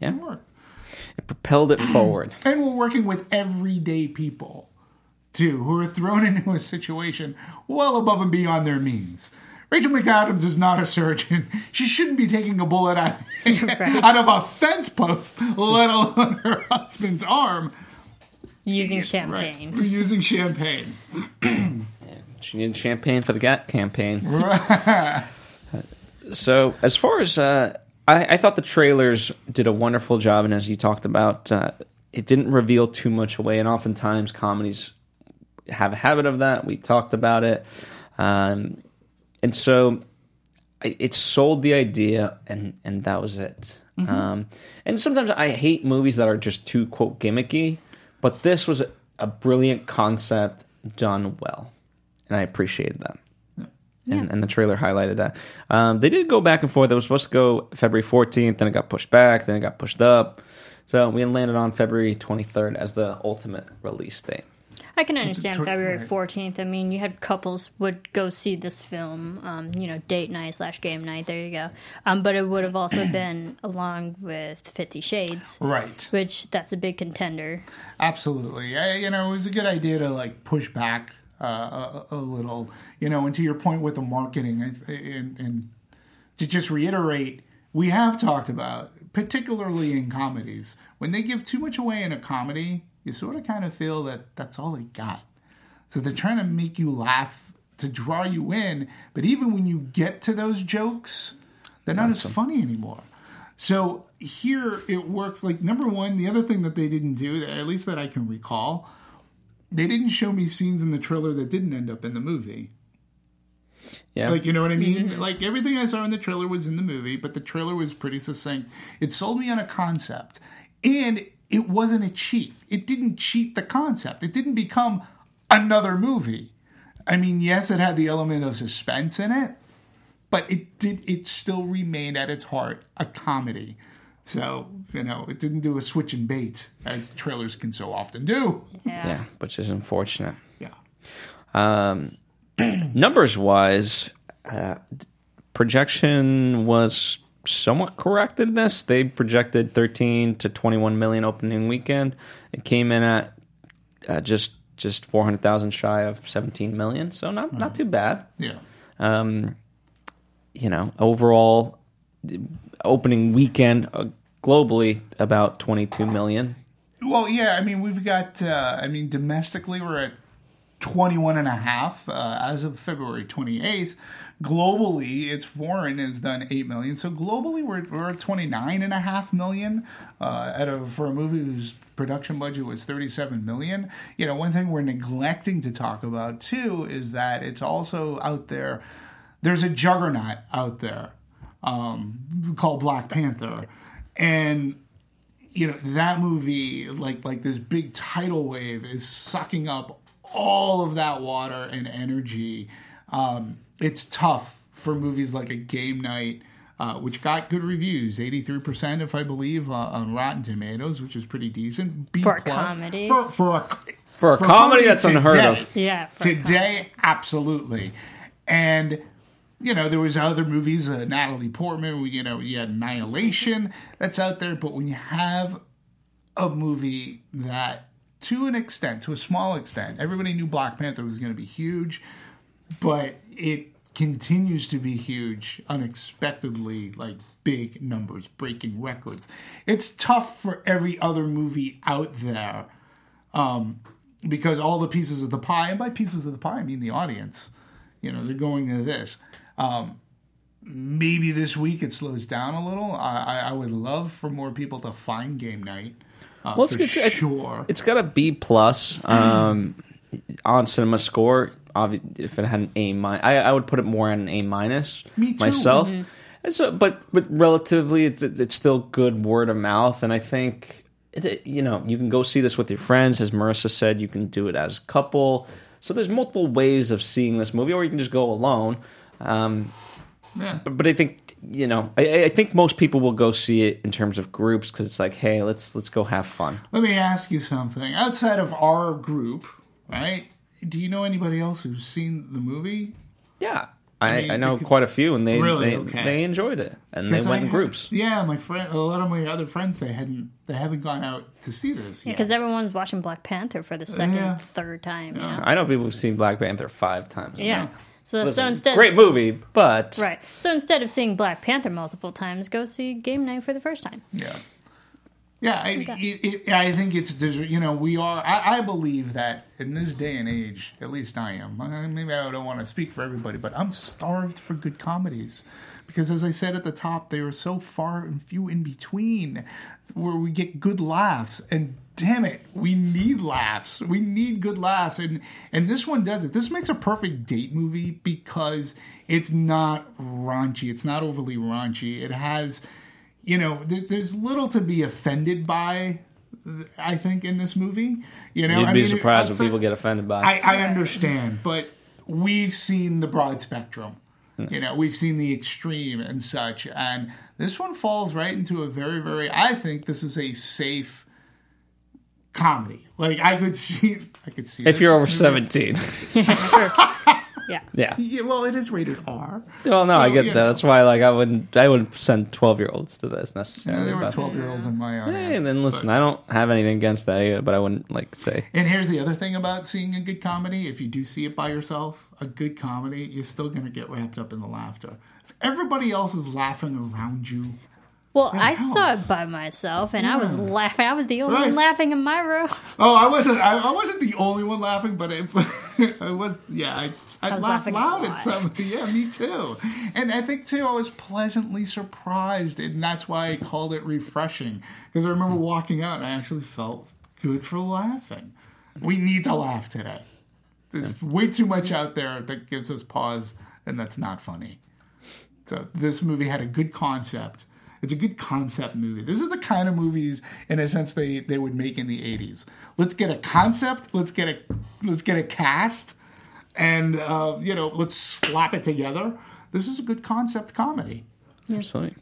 Yeah. It worked, It propelled it forward. and we're working with everyday people too, who are thrown into a situation well above and beyond their means. Rachel McAdams is not a surgeon. She shouldn't be taking a bullet out, out of a fence post, let alone her husband's arm. Using Right. champagne. Using champagne. She needed champagne for the GAT campaign. so, as far as uh, I, I thought the trailers did a wonderful job, and as you talked about, uh, it didn't reveal too much away. And oftentimes, comedies have a habit of that. We talked about it, um, and so it sold the idea, and and that was it. Um, and sometimes I hate movies that are just too quote gimmicky, but this was a, a brilliant concept done well, and I appreciated that. And, and the trailer highlighted that. Um, they did go back and forth. It was supposed to go February 14th, then it got pushed back, then it got pushed up. So we landed on February 23rd as the ultimate release date. I can understand February 14th. I mean, you had couples would go see this film, um, you know, date night slash game night. There you go. Um, but it would have also been along with Fifty Shades, right. which that's a big contender. Absolutely. I, you know, it was a good idea to like push back uh, a, a little. You know, and to your point with the marketing, and, and to just reiterate, we have talked about, particularly in comedies, when they give too much away in a comedy, you sort of kind of feel that that's all they got. So they're trying to make you laugh to draw you in, but even when you get to those jokes, they're not as funny anymore. So here it works like number one, the other thing that they didn't do, at least that I can recall, they didn't show me scenes in the trailer that didn't end up in the movie. Yeah. Like, you know what I mean? Mm-hmm. Like, everything I saw in the trailer was in the movie, but the trailer was pretty succinct. It sold me on a concept, and it wasn't a cheat. It didn't cheat the concept, it didn't become another movie. I mean, yes, it had the element of suspense in it, but it did, it still remained at its heart a comedy. So, you know, it didn't do a switch and bait, as trailers can so often do. yeah, which is unfortunate. Yeah. Um, numbers wise, uh, projection was somewhat correct in this. They projected 13 to 21 million opening weekend. It came in at uh, just just 400,000 shy of 17 million, so not not too bad. Yeah. Um, you know, overall opening weekend uh, globally about 22 million. Well, yeah, I mean, we've got, uh, I mean, domestically, we're at 21 and a half uh, as of February 28th. Globally, it's foreign has done 8 million. So globally, we're, we're at 29 and a half million uh, out for a movie whose production budget was 37 million. You know, one thing we're neglecting to talk about too is that it's also out there, there's a juggernaut out there um, called Black Panther. And you know that movie like like this big tidal wave is sucking up all of that water and energy um it's tough for movies like a game night uh, which got good reviews 83% if i believe uh, on rotten tomatoes which is pretty decent B For a plus. comedy? for, for a For a comedy, that's unheard of. today. Yeah. Today, absolutely. And you know, there was other movies, uh, Natalie Portman. You know, you had Annihilation that's out there. But when you have a movie that, to an extent, to a small extent, everybody knew Black Panther was going to be huge, but it continues to be huge unexpectedly, like big numbers, breaking records. It's tough for every other movie out there um, because all the pieces of the pie, and by pieces of the pie, I mean the audience. You know, they're going to this. Um, maybe this week it slows down a little. I, I, would love for more people to find game night. Uh, Well, it's, it's, sure. it's got a B plus um, on cinema score. Obvi- if it had an A minus, I, I would put it more on an A minus Me too. myself. And so, but but relatively, it's it's still good word of mouth, and I think it, it- you know you can go see this with your friends, as Marissa said. You can do it as a couple. So there's multiple ways of seeing this movie, or you can just go alone. Um, yeah. but, but I think you know, I, I think most people will go see it in terms of groups because it's like, hey, let's let's go have fun. Let me ask you something. Outside of our group, right? Do you know anybody else who's seen the movie? Yeah, I, I, mean, know because- quite a few, and they Really? they, Okay. they enjoyed it, and they 'Cause I went in groups. Yeah, my friend, a lot of my other friends, they hadn't, they haven't gone out to see this yet. Because everyone's watching Black Panther for the second, Yeah. third time. Yeah. I know people who've seen Black Panther five times. Yeah. So, Listen, so instead, great movie, but right? So instead of seeing Black Panther multiple times, go see Game Night for the first time. Yeah. Yeah, I, it, it, I think it's you know we are. I, I believe that in this day and age, at least I am. Maybe I don't want to speak for everybody, but I'm starved for good comedies because, as I said at the top, they are so far and few in between, where we get good laughs. And damn it, we need laughs. We need good laughs, and and this one does it. This makes a perfect date movie because it's not raunchy. It's not overly raunchy. It has you know, there, there's little to be offended by. I think in this movie, you know, You'd I be mean, surprised outside- when people get offended by. I, I understand, but we've seen the broad spectrum. You know, we've seen the extreme and such, and this one falls right into a very, very. I think this is a safe comedy. Like I could see, I could see if you're over movie- seventeen, Yeah. yeah. Yeah, well, it is rated R. Well, no, I get that. know. That's why, like, I wouldn't, I wouldn't send twelve year olds to this Yeah, necessarily. there were twelve year olds in my audience. Hey, and then but- listen, I don't have anything against that either, but I wouldn't like say. And here's the other thing about seeing a good comedy: if you do see it by yourself, a good comedy, you're still going to get wrapped up in the laughter. If everybody else is laughing around you, Well, I helps. saw it by myself, and I was laughing. I was the only Right. one laughing in my room. oh, I wasn't. I, I wasn't the only one laughing, but it, I was. Yeah, I, I, laughed loud at some. Yeah, me too. And I think too, I was pleasantly surprised, and that's why I called it refreshing because I remember walking out and I actually felt good for laughing. We need to laugh today. There's way too much out there that gives us pause, and that's not funny. So this movie had a good concept. It's a good concept movie. This is the kind of movies, in a sense, they, they would make in the '80s. Let's get a concept. Let's get a let's get a cast, and uh, you know, let's slap it together. This is a good concept comedy. Absolutely.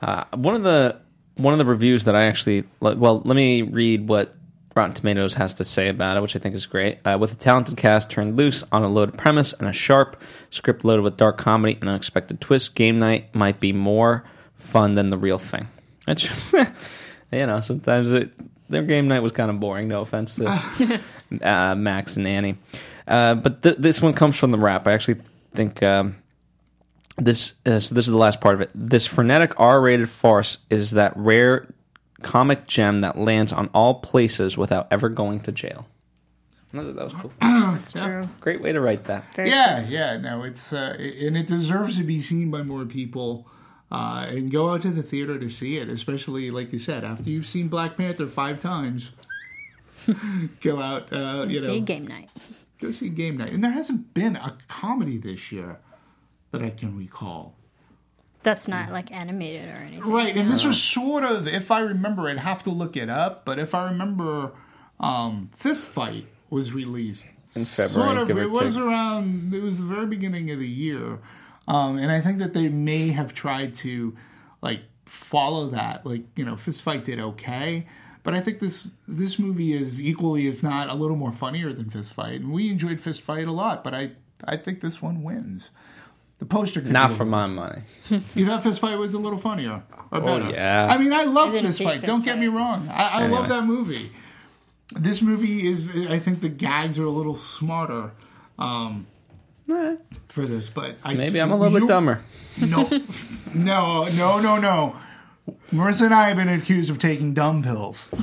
Uh, one of the one of the reviews that I actually well, let me read what Rotten Tomatoes has to say about it, which I think is great. Uh, with a talented cast turned loose on a loaded premise and a sharp script loaded with dark comedy and unexpected twists, Game Night might be more fun than the real thing. Which, you know, sometimes it, their game night was kind of boring. No offense to uh, Max and Annie, uh, but th- this one comes from TheWrap. I actually think. Um, this uh, so this is the last part of it. This frenetic R-rated farce is that rare comic gem that lands on all places without ever going to jail. I thought that was cool. That's true. Great way to write that. Very Yeah, yeah. No, it's uh, and it deserves to be seen by more people. Uh, and go out to the theater to see it, especially like you said, after you've seen Black Panther five times. go out, uh, you know, See game night. Go see game night. And there hasn't been a comedy this year that I can recall. That's not like animated or anything. Right, and this was sort of, if I remember, I'd have to look it up, but if I remember, um, Fist Fight was released In February, Sort of, give or it was take. around. It was the very beginning of the year, um, and I think that they may have tried to like follow that. Like you know, Fist Fight did okay. But I think this this movie is equally, if not a little more funnier than Fist Fight, and we enjoyed Fist Fight a lot. But I I think this one wins. The poster could Not be for little- my money. you thought Fist Fight was a little funnier or better? Oh, yeah. I mean, I love I Fist Fight. Fist Don't get me wrong. I, I Anyway. love that movie. This movie is. I think the gags are a little smarter um, for this, but I Maybe I'm a little bit dumber. No, no, no, no, no. Marissa and I have been accused of taking dumb pills, or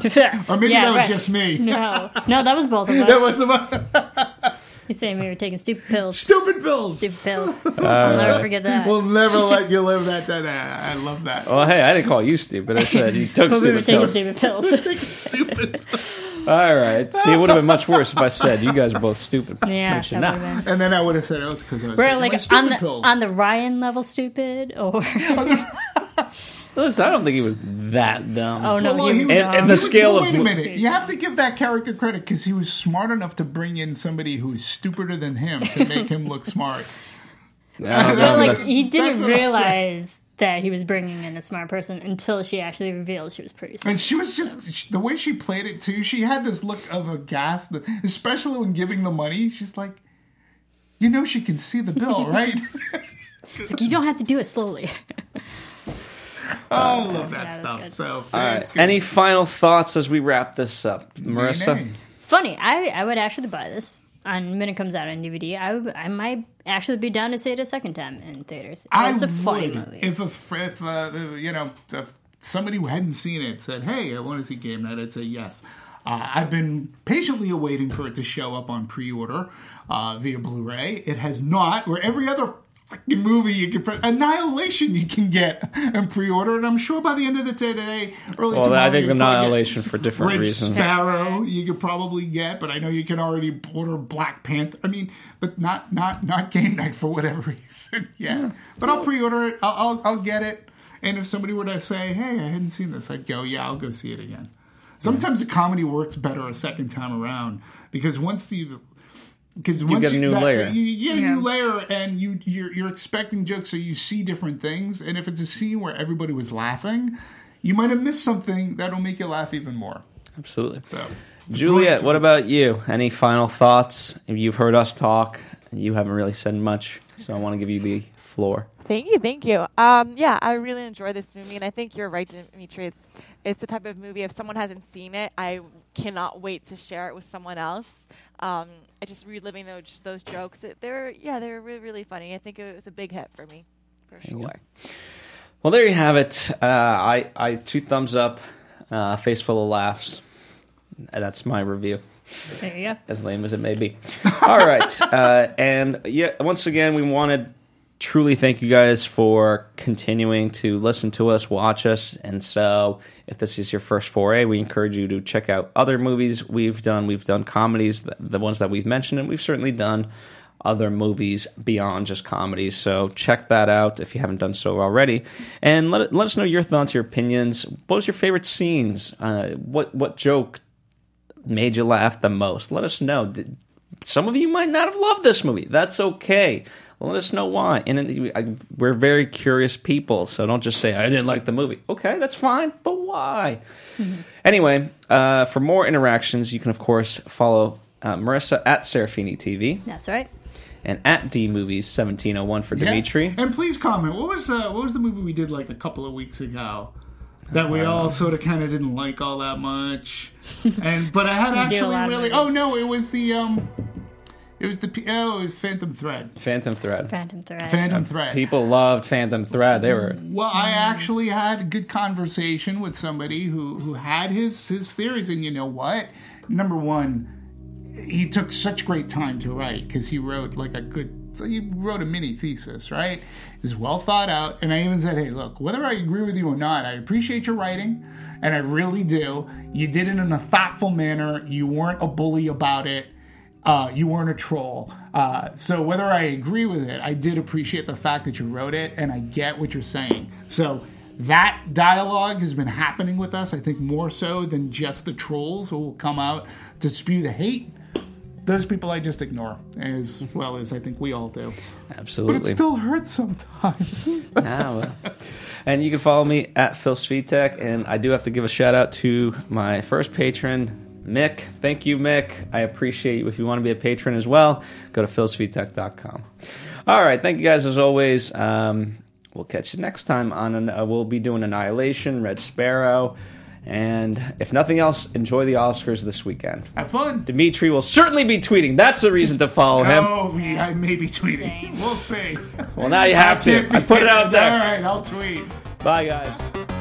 maybe Yeah, that was right. just me. No, no, that was both of us. That was the one. He's saying we were taking stupid pills. stupid pills. Stupid pills. I'll never forget that. We'll never let you live that. That I love that. Well, hey, I didn't call you stupid. I said you took but we were stupid taking pills. stupid pills. Stupid. All right. See, it would have been much worse if I said you guys are both stupid. yeah, Which that you're would've not. been. And then I would have said, "Oh, it's because I was We're taking my like stupid on the pills." on the Ryan level stupid, or Listen, I don't think he was that dumb. oh no, Well, he he was was- And- dumb. and the He was- scale well, of- wait a minute. You have to give that character credit because he was smart enough to bring in somebody who's stupider than him to make him look smart. I don't know, But, like that's- he that's didn't what I'm saying. realize that he was bringing in a smart person until she actually revealed she was pretty smart. And she was just she- the way she played it too. She had this look of a gas, especially when giving the money. She's like, you know, she can see the bill, right? It's like you don't have to do it slowly. Oh, I love that Yeah, stuff. good. So, All yeah, right. it's good. Any final thoughts as we wrap this up, Marissa? Nay, nay. Funny, I I would actually buy this on when it comes out on DVD. I would, I might actually be down to see it a second time in theaters. I It's a funny would movie. if a fr- if uh, you know a somebody who hadn't seen it said, "Hey, I want to see Game Night," I'd say yes. Uh, I've been patiently awaiting for it to show up on pre-order uh, via Blu-ray. It has not. Where every other freaking movie you can pre- Annihilation you can get and pre-order, and I'm sure by the end of the day today, early Well, tomorrow, I think you can get Annihilation for different Red reasons. Sparrow you could probably get, but I know you can already order Black Panther. I mean, but not not not Game Night for whatever reason. yeah, but I'll pre-order it. I'll, I'll I'll get it. And if somebody were to say, "Hey, I hadn't seen this," I'd go, "Yeah, I'll go see it again." Sometimes a comedy works better a second time around because once you because once get a new that- layer. You, you get a Yeah. new layer, and you you're, you're expecting jokes, so you see different things. And if it's a scene where everybody was laughing, you might have missed something that'll make you laugh even more. Absolutely. So, Juliet, what about you? Any final thoughts? If You've heard us talk. You haven't really said much, so I want to give you the floor. Thank you, thank you. Um, yeah, I really enjoy this movie, and I think you're right, Dimitri. It's it's the type of movie if someone hasn't seen it, I cannot wait to share it with someone else. Um, I just reliving those those jokes. They're yeah, they're really really funny. I think it was a big hit for me, for you go. sure. Well, there you have it. Uh, I, I two thumbs up, uh, face full of laughs. That's my review, There you go. as lame as it may be. All right, uh, and yeah, once again, we wanted truly thank you guys for continuing to listen to us, watch us, and so if this is your first foray, we encourage you to check out other movies we've done. We've done comedies, the, ones that we've mentioned, and we've certainly done other movies beyond just comedies. So check that out if you haven't done so already, and let let us know your thoughts, your opinions. What was your favorite scenes? Uh, what what joke made you laugh the most? Let us know. Some of you might not have loved this movie. That's okay. Let us know why. And then I, we're very curious people, so don't just say I didn't like the movie. Okay, that's fine, but why? Anyway, uh, for more interactions, you can of course follow uh, Marissa at Serafini TV That's right. and at D Movies seventeen oh one for Yeah. Dimitri. And please comment. What was uh, what was the movie we did like a couple of weeks ago that we all sort of kind of didn't like all that much? And but I had do a actually really. Oh no, it was the um, it was the oh, it was Phantom Thread. Phantom Thread. Phantom Thread. Phantom uh, Thread. People loved Phantom Thread. They were Well, I actually had a good conversation with somebody who who had his his theories, and you know what? Number one, he took such great time to write because he wrote like a good. So he wrote a mini thesis, right? It was well thought out, and I even said, "Hey, look, whether I agree with you or not, I appreciate your writing, and I really do. You did it in a thoughtful manner. You weren't a bully about it." Uh, you weren't a troll. Uh, so whether I agree with it, I did appreciate the fact that you wrote it, and I get what you're saying. So that dialogue has been happening with us, I think, more so than just the trolls who will come out to spew the hate. Those people I just ignore, as well as I think we all do. Absolutely. But it still hurts sometimes. Ah, well. And you can follow me at Phil Svitek. And I do have to give a shout out to my first patron, Mick. Thank you, Mick. I appreciate you. If you want to be a patron as well, go to philsvitek.com. All right. Thank you guys as always. Um, we'll catch you next time on an, uh, we'll be doing Annihilation, Red Sparrow. And if nothing else, enjoy the Oscars this weekend. Have fun. Dimitri will certainly be tweeting. That's the reason to follow him. Oh, we, I may be tweeting. Same. We'll see. Well, now you have to. I put it out there. All right, I'll tweet. Bye, guys.